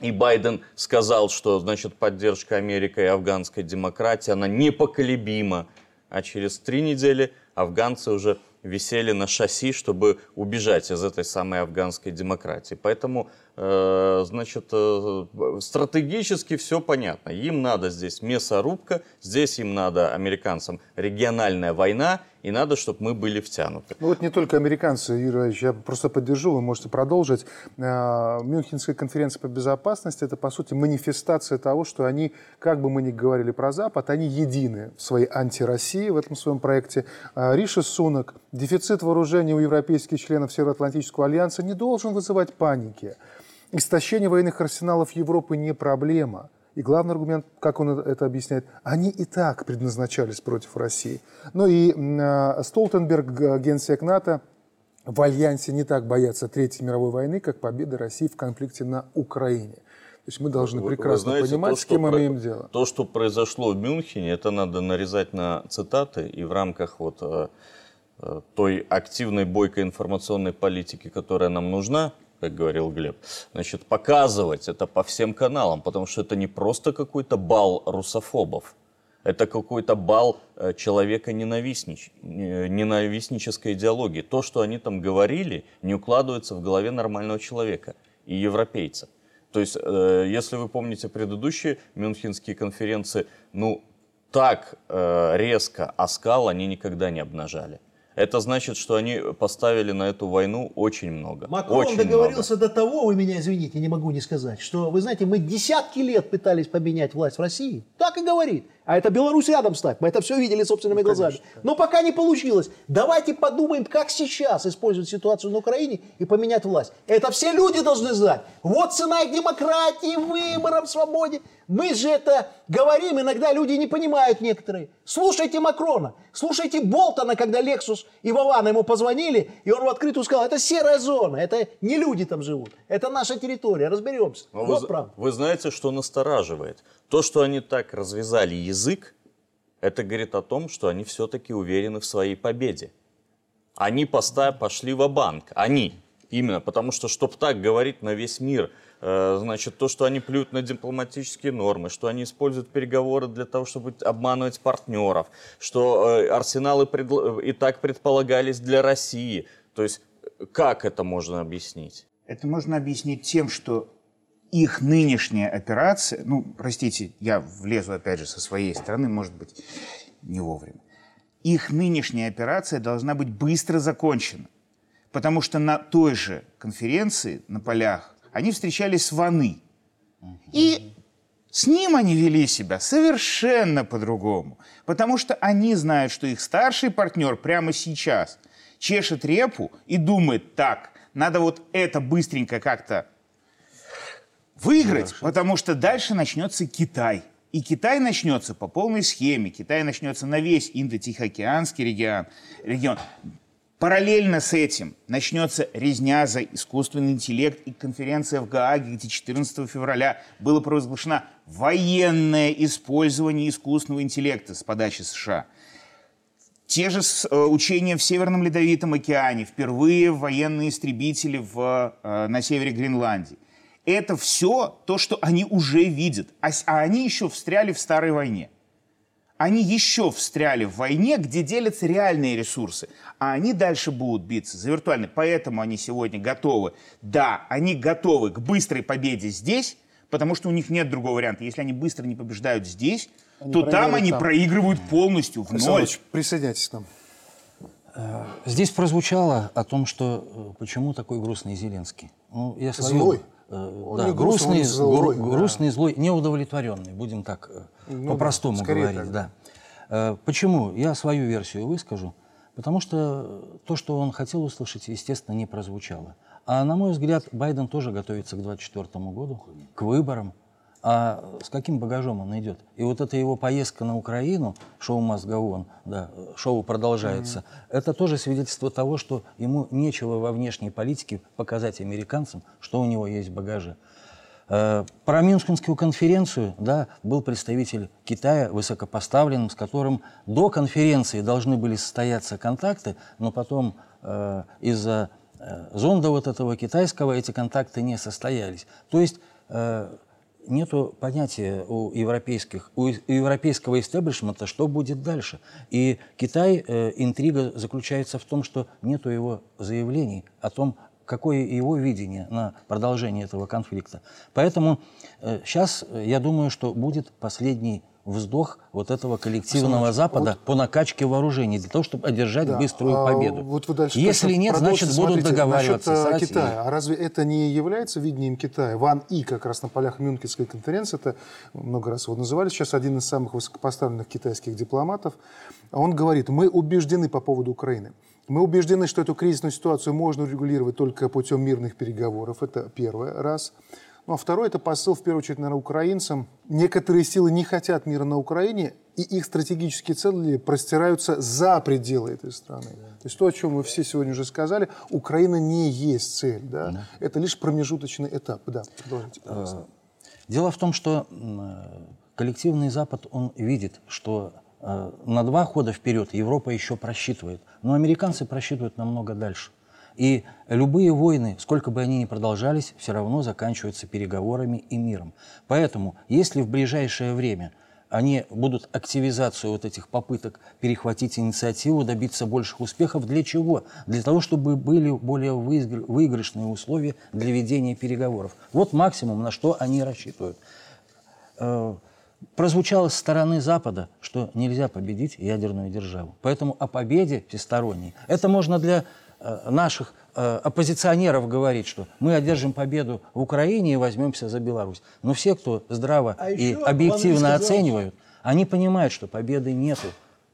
И Байден сказал, что значит, поддержка Америки и афганской демократии, она непоколебима. А через три недели афганцы уже висели на шасси, чтобы убежать из этой самой афганской демократии. Поэтому, значит, э, стратегически все понятно. Им надо здесь мясорубка, здесь им надо американцам региональная война, и надо, чтобы мы были втянуты.
Ну вот не только американцы, Юрий я просто поддержу, вы можете продолжить. Э, Мюнхенская конференция по безопасности – это, по сути, манифестация того, что они, как бы мы ни говорили про Запад, они едины в своей антироссии в этом своем проекте. Э, Риши Сунок, дефицит вооружений у европейских членов Североатлантического альянса не должен вызывать паники. Истощение военных арсеналов Европы не проблема – и главный аргумент, как он это объясняет, они и так предназначались против России. Ну и э, Столтенберг, генсек НАТО, в Альянсе не так боятся Третьей мировой войны, как победы России в конфликте на Украине. То есть мы должны прекрасно знаете, понимать, то, с кем мы про... имеем дело.
То, что произошло в Мюнхене, это надо нарезать на цитаты и в рамках вот э, э, той активной бойкой информационной политики, которая нам нужна, как говорил Глеб, значит, показывать это по всем каналам, потому что это не просто какой-то бал русофобов, это какой-то бал э, человека ненавистнич, ненавистнической идеологии. То, что они там говорили, не укладывается в голове нормального человека и европейца. То есть, э, если вы помните предыдущие мюнхенские конференции, ну, так э, резко оскал они никогда не обнажали. Это значит, что они поставили на эту войну очень много.
Макрон
очень
договорился
много.
до того, вы меня извините, не могу не сказать, что, вы знаете, мы десятки лет пытались поменять власть в России. Так и говорит. А это Беларусь рядом ставь. Мы это все видели собственными ну, глазами. Конечно. Но пока не получилось. Давайте подумаем, как сейчас использовать ситуацию на Украине и поменять власть. Это все люди должны знать. Вот цена их демократии, выборам, свободе. Мы же это говорим, иногда люди не понимают некоторые. Слушайте Макрона, слушайте Болтона, когда Лексус и Вован ему позвонили, и он в открытую сказал, это серая зона, это не люди там живут, это наша территория, разберемся.
Но вот вы, правда. Вы знаете, что настораживает? То, что они так развязали язык, это говорит о том, что они все-таки уверены в своей победе. Они поста пошли в банк они именно, потому что, чтобы так говорить на весь мир, значит, то, что они плюют на дипломатические нормы, что они используют переговоры для того, чтобы обманывать партнеров, что э, арсеналы и так предполагались для России. То есть, как это можно объяснить?
Это можно объяснить тем, что их нынешняя операция, ну, простите, я влезу опять же со своей стороны, может быть, не вовремя. Их нынешняя операция должна быть быстро закончена. Потому что на той же конференции, на полях, они встречались с Ваны. И с ним они вели себя совершенно по-другому. Потому что они знают, что их старший партнер прямо сейчас чешет репу и думает, так, надо вот это быстренько как-то выиграть, потому что дальше начнется Китай. И Китай начнется по полной схеме. Китай начнется на весь Индо-Тихоокеанский регион. регион. Параллельно с этим начнется резня за искусственный интеллект и конференция в Гааге, где 14 февраля было провозглашено военное использование искусственного интеллекта с подачи США. Те же э, учения в Северном Ледовитом океане, впервые военные истребители в, э, на севере Гренландии – это все то, что они уже видят. А, а они еще встряли в старой войне. Они еще встряли в войне, где делятся реальные ресурсы. А они дальше будут биться за виртуальные. Поэтому они сегодня готовы. Да, они готовы к быстрой победе здесь, потому что у них нет другого варианта. Если они быстро не побеждают здесь, они то там они там. проигрывают полностью в ноль.
Присоединяйтесь к нам.
Э, здесь прозвучало о том, что э, почему такой грустный Зеленский.
Ну, я свою... Злой.
Он да, грустный, злой, гру, да. грустный, злой, неудовлетворенный, будем так э, ну, по-простому да, говорить. Так. Да. Э, почему? Я свою версию выскажу. Потому что то, что он хотел услышать, естественно, не прозвучало. А на мой взгляд, Байден тоже готовится к 2024 году, к выборам. А с каким багажом он идет? И вот эта его поездка на Украину, шоу «Must go on», да, шоу продолжается, mm-hmm. это тоже свидетельство того, что ему нечего во внешней политике показать американцам, что у него есть в багаже. Э, про Мюнхенскую конференцию да, был представитель Китая, высокопоставленным, с которым до конференции должны были состояться контакты, но потом э, из-за э, зонда вот этого китайского эти контакты не состоялись. То есть э, нету понятия у, европейских, у европейского истеблишмента, что будет дальше. И Китай, э, интрига заключается в том, что нету его заявлений о том, какое его видение на продолжение этого конфликта. Поэтому э, сейчас э, я думаю, что будет последний вздох вот этого коллективного Александр, Запада вот, по накачке вооружений для того, чтобы одержать да, быструю а победу. Вот вы дальше Если нет, значит будут договариваться
насчет,
с.
Китая. А разве это не является видением Китая? Ван И как раз на полях Мюнхенской конференции, это много раз его называли, сейчас один из самых высокопоставленных китайских дипломатов, он говорит, мы убеждены по поводу Украины. Мы убеждены, что эту кризисную ситуацию можно урегулировать только путем мирных переговоров. Это первый раз. Ну а второй – это посыл, в первую очередь, наверное, украинцам. Некоторые силы не хотят мира на Украине, и их стратегические цели простираются за пределы этой страны. То есть то, о чем мы все сегодня уже сказали, Украина не есть цель. Да? Да. Это лишь промежуточный этап. Да, продолжите,
пожалуйста. Дело в том, что коллективный Запад, он видит, что э, на два хода вперед Европа еще просчитывает, но американцы просчитывают намного дальше. И любые войны, сколько бы они ни продолжались, все равно заканчиваются переговорами и миром. Поэтому, если в ближайшее время они будут активизацию вот этих попыток перехватить инициативу, добиться больших успехов. Для чего? Для того, чтобы были более выигрышные условия для ведения переговоров. Вот максимум, на что они рассчитывают. Э, прозвучало с стороны Запада, что нельзя победить ядерную державу. Поэтому о победе всесторонней. Это можно для наших э, оппозиционеров говорить, что мы одержим победу в Украине и возьмемся за Беларусь. Но все, кто здраво а и объективно оценивают, они понимают, что победы нету,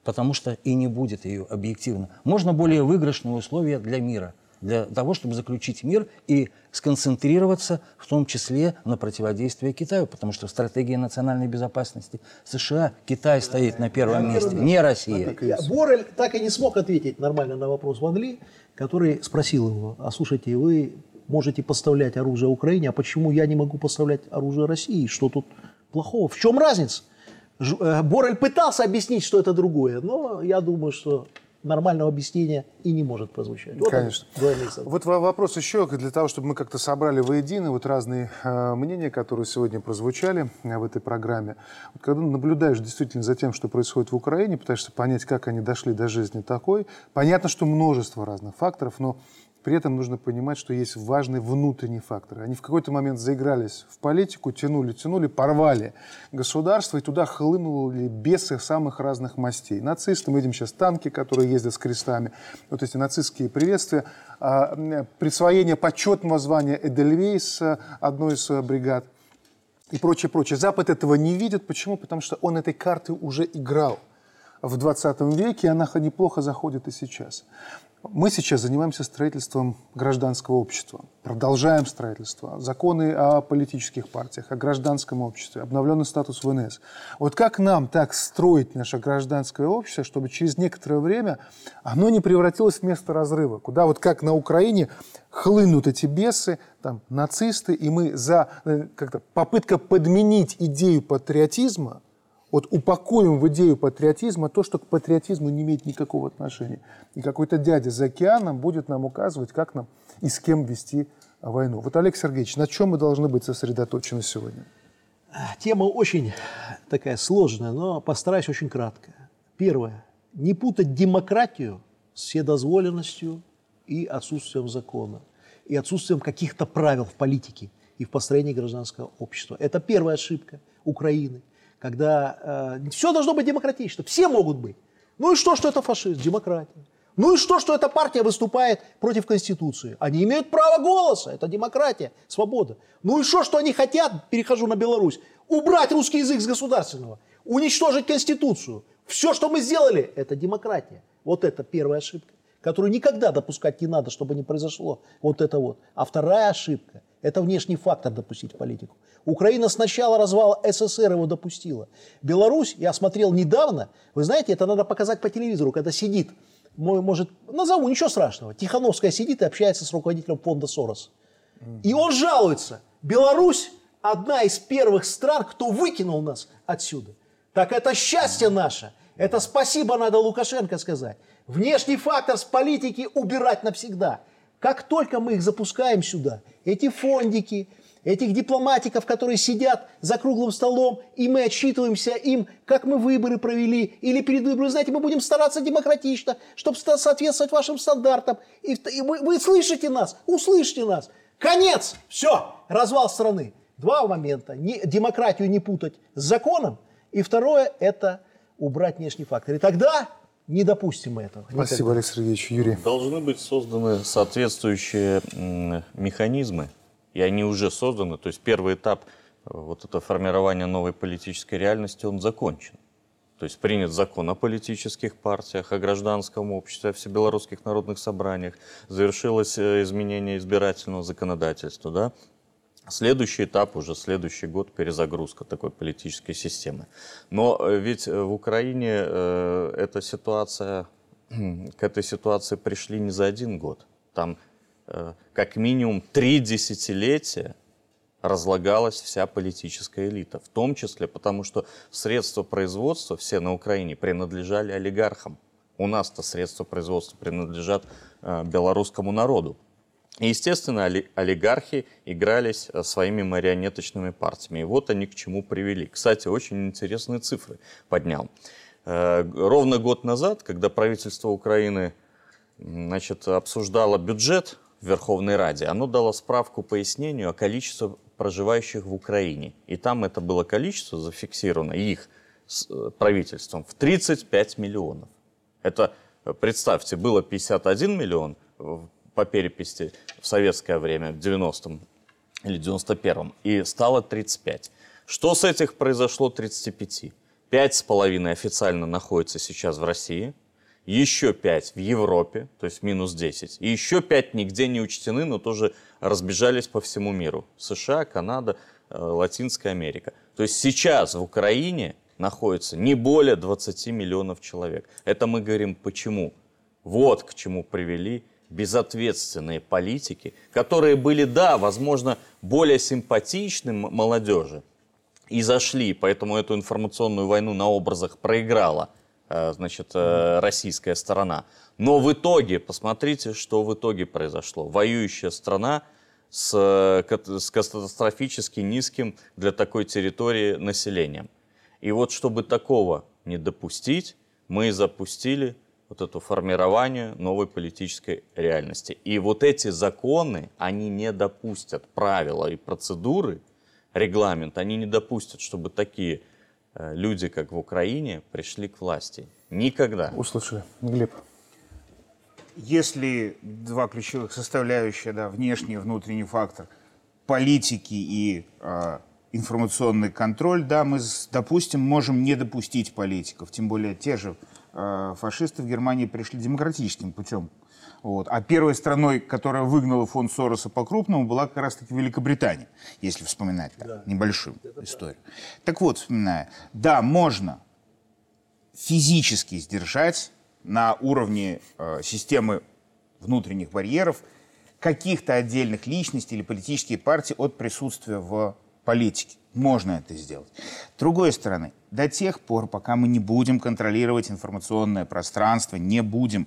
потому что и не будет ее объективно. Можно более выигрышные условия для мира – для того, чтобы заключить мир и сконцентрироваться в том числе на противодействии Китаю, потому что в стратегии национальной безопасности США Китай стоит на первом месте, не Россия.
Борель так и не смог ответить нормально на вопрос Ван Ли, который спросил его, а слушайте, вы можете поставлять оружие Украине, а почему я не могу поставлять оружие России? Что тут плохого? В чем разница? Э, Борель пытался объяснить, что это другое, но я думаю, что нормального объяснения и не может прозвучать.
Вот Конечно. вот вопрос еще для того, чтобы мы как-то собрали воедино вот разные э, мнения, которые сегодня прозвучали э, в этой программе. Вот когда наблюдаешь действительно за тем, что происходит в Украине, пытаешься понять, как они дошли до жизни такой, понятно, что множество разных факторов, но при этом нужно понимать, что есть важный внутренний фактор. Они в какой-то момент заигрались в политику, тянули, тянули, порвали государство, и туда хлынули бесы самых разных мастей. Нацисты, мы видим сейчас танки, которые ездят с крестами, вот эти нацистские приветствия, а, присвоение почетного звания Эдельвейс, одной из бригад, и прочее, прочее. Запад этого не видит. Почему? Потому что он этой карты уже играл в 20 веке, и она неплохо заходит и сейчас. Мы сейчас занимаемся строительством гражданского общества, продолжаем строительство, законы о политических партиях, о гражданском обществе, обновленный статус ВНС. Вот как нам так строить наше гражданское общество, чтобы через некоторое время оно не превратилось в место разрыва, куда вот как на Украине хлынут эти бесы, там, нацисты, и мы за э, как-то попытка подменить идею патриотизма вот упакуем в идею патриотизма то, что к патриотизму не имеет никакого отношения. И какой-то дядя за океаном будет нам указывать, как нам и с кем вести войну. Вот, Олег Сергеевич, на чем мы должны быть сосредоточены сегодня?
Тема очень такая сложная, но постараюсь очень кратко. Первое. Не путать демократию с вседозволенностью и отсутствием закона, и отсутствием каких-то правил в политике и в построении гражданского общества. Это первая ошибка Украины – когда э, все должно быть демократично, все могут быть. Ну и что, что это фашист, демократия? Ну и что, что эта партия выступает против Конституции? Они имеют право голоса, это демократия, свобода. Ну и что, что они хотят, перехожу на Беларусь, убрать русский язык с государственного, уничтожить Конституцию. Все, что мы сделали, это демократия. Вот это первая ошибка, которую никогда допускать не надо, чтобы не произошло вот это вот. А вторая ошибка – это внешний фактор допустить в политику. Украина с начала развала СССР его допустила. Беларусь, я смотрел недавно, вы знаете, это надо показать по телевизору, когда сидит, может, назову, ничего страшного, Тихановская сидит и общается с руководителем фонда Сорос. И он жалуется, Беларусь одна из первых стран, кто выкинул нас отсюда. Так это счастье наше. Это спасибо надо Лукашенко сказать. Внешний фактор с политики убирать навсегда. Как только мы их запускаем сюда, эти фондики, этих дипломатиков, которые сидят за круглым столом, и мы отчитываемся им, как мы выборы провели, или перед выборами, знаете, мы будем стараться демократично, чтобы соответствовать вашим стандартам. И, и вы, вы слышите нас, услышите нас. Конец! Все! Развал страны. Два момента. Не, демократию не путать с законом. И второе – это убрать внешний фактор. И тогда не допустим мы этого.
Спасибо, Олег Сергеевич. Юрий.
Должны быть созданы соответствующие механизмы, и они уже созданы. То есть первый этап э, вот это формирование новой политической реальности, он закончен. То есть принят закон о политических партиях, о гражданском обществе, о всебелорусских народных собраниях, завершилось э, изменение избирательного законодательства, да, Следующий этап, уже следующий год, перезагрузка такой политической системы. Но э, ведь в Украине э, эта ситуация, к этой ситуации пришли не за один год. Там как минимум три десятилетия разлагалась вся политическая элита. В том числе потому, что средства производства все на Украине принадлежали олигархам. У нас-то средства производства принадлежат э, белорусскому народу. И, естественно, олигархи игрались э, своими марионеточными партиями. И вот они к чему привели. Кстати, очень интересные цифры поднял. Э, ровно год назад, когда правительство Украины значит, обсуждало бюджет в Верховной Раде, оно дало справку пояснению о количестве проживающих в Украине. И там это было количество зафиксировано их э, правительством в 35 миллионов. Это, представьте, было 51 миллион по переписи в советское время, в 90-м или 91-м, и стало 35. Что с этих произошло 35? Пять с половиной официально находится сейчас в России, еще пять в Европе, то есть минус 10, и еще пять нигде не учтены, но тоже разбежались по всему миру. США, Канада, э, Латинская Америка. То есть сейчас в Украине находится не более 20 миллионов человек. Это мы говорим почему. Вот к чему привели безответственные политики, которые были, да, возможно, более симпатичны молодежи и зашли, поэтому эту информационную войну на образах проиграла значит, э, российская сторона. Но в итоге, посмотрите, что в итоге произошло. Воюющая страна с, с катастрофически низким для такой территории населением. И вот чтобы такого не допустить, мы запустили вот это формирование новой политической реальности. И вот эти законы, они не допустят правила и процедуры, регламент, они не допустят, чтобы такие э, люди, как в Украине, пришли к власти. Никогда.
Услышали. Глеб.
Если два ключевых составляющих, да, внешний и внутренний фактор, политики и э, информационный контроль, да, мы, допустим, можем не допустить политиков, тем более те же Э, фашисты в Германии пришли демократическим путем. Вот. А первой страной, которая выгнала фонд Сороса по-крупному, была как раз-таки Великобритания, если вспоминать так, да. небольшую Это историю. Да. Так вот, вспоминая, да, можно физически сдержать на уровне э, системы внутренних барьеров каких-то отдельных личностей или политические партии от присутствия в политике. Можно это сделать. С другой стороны, до тех пор, пока мы не будем контролировать информационное пространство, не будем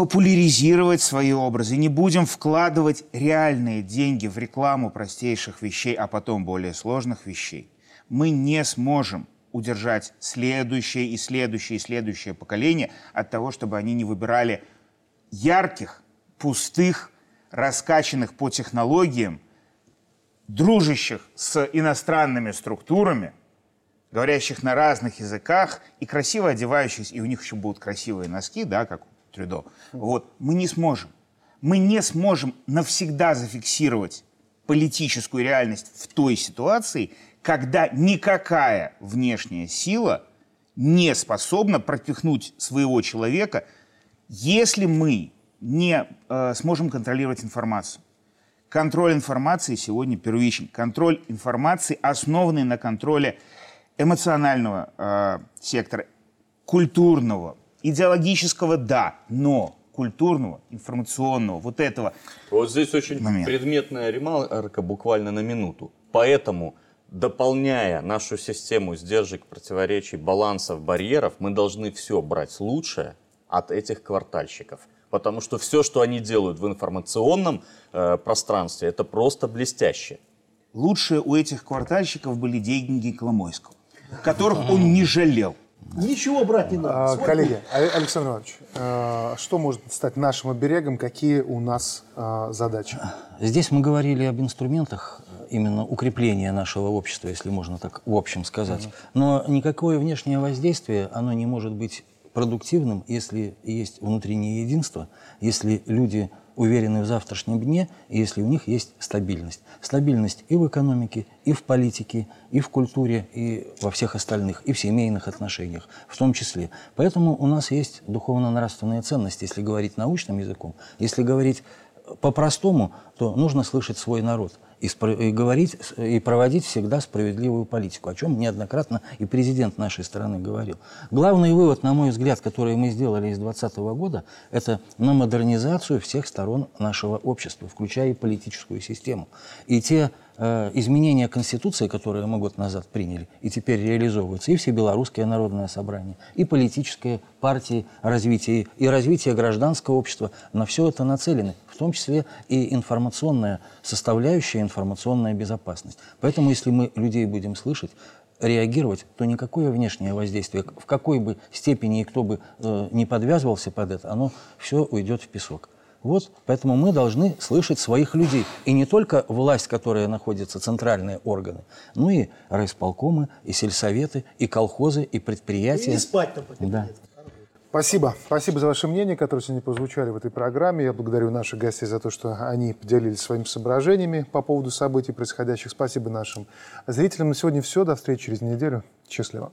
популяризировать свои образы, не будем вкладывать реальные деньги в рекламу простейших вещей, а потом более сложных вещей, мы не сможем удержать следующее и следующее и следующее поколение от того, чтобы они не выбирали ярких, пустых, раскачанных по технологиям, дружащих с иностранными структурами, говорящих на разных языках и красиво одевающихся, и у них еще будут красивые носки, да, как Трюдо. Вот, мы не сможем. Мы не сможем навсегда зафиксировать политическую реальность в той ситуации, когда никакая внешняя сила не способна пропихнуть своего человека, если мы не э, сможем контролировать информацию. Контроль информации сегодня первичен. Контроль информации, основанный на контроле эмоционального э, сектора, культурного, идеологического, да, но культурного, информационного, вот этого.
Вот здесь очень момент. предметная ремарка буквально на минуту. Поэтому, дополняя нашу систему сдержек, противоречий, балансов, барьеров, мы должны все брать лучшее от этих квартальщиков. Потому что все, что они делают в информационном э, пространстве, это просто блестяще.
Лучшие у этих квартальщиков были деньги Коломойского, которых он не жалел.
Ничего брать не надо.
А, коллеги, Александр Иванович, а, что может стать нашим оберегом? Какие у нас а, задачи?
Здесь мы говорили об инструментах именно укрепления нашего общества, если можно так в общем сказать. Но никакое внешнее воздействие, оно не может быть продуктивным, если есть внутреннее единство, если люди уверены в завтрашнем дне, если у них есть стабильность. Стабильность и в экономике, и в политике, и в культуре, и во всех остальных, и в семейных отношениях в том числе. Поэтому у нас есть духовно-нравственные ценности, если говорить научным языком. Если говорить по-простому, то нужно слышать свой народ – и, и говорить, и проводить всегда справедливую политику, о чем неоднократно и президент нашей страны говорил. Главный вывод, на мой взгляд, который мы сделали из 2020 года, это на модернизацию всех сторон нашего общества, включая и политическую систему. И те изменения Конституции, которые мы год назад приняли, и теперь реализовываются, и Всебелорусское народное собрание, и политические партии развития, и развитие гражданского общества, на все это нацелены, в том числе и информационная составляющая, информационная безопасность. Поэтому, если мы людей будем слышать, реагировать, то никакое внешнее воздействие, в какой бы степени и кто бы э, не подвязывался под это, оно все уйдет в песок. Вот, поэтому мы должны слышать своих людей. И не только власть, которая находится, центральные органы, но и райисполкомы, и сельсоветы, и колхозы, и предприятия. И
спать там
да.
Спасибо. Спасибо за ваше мнение, которое сегодня прозвучали в этой программе. Я благодарю наших гостей за то, что они поделились своими соображениями по поводу событий происходящих. Спасибо нашим зрителям. На сегодня все. До встречи через неделю. Счастливо.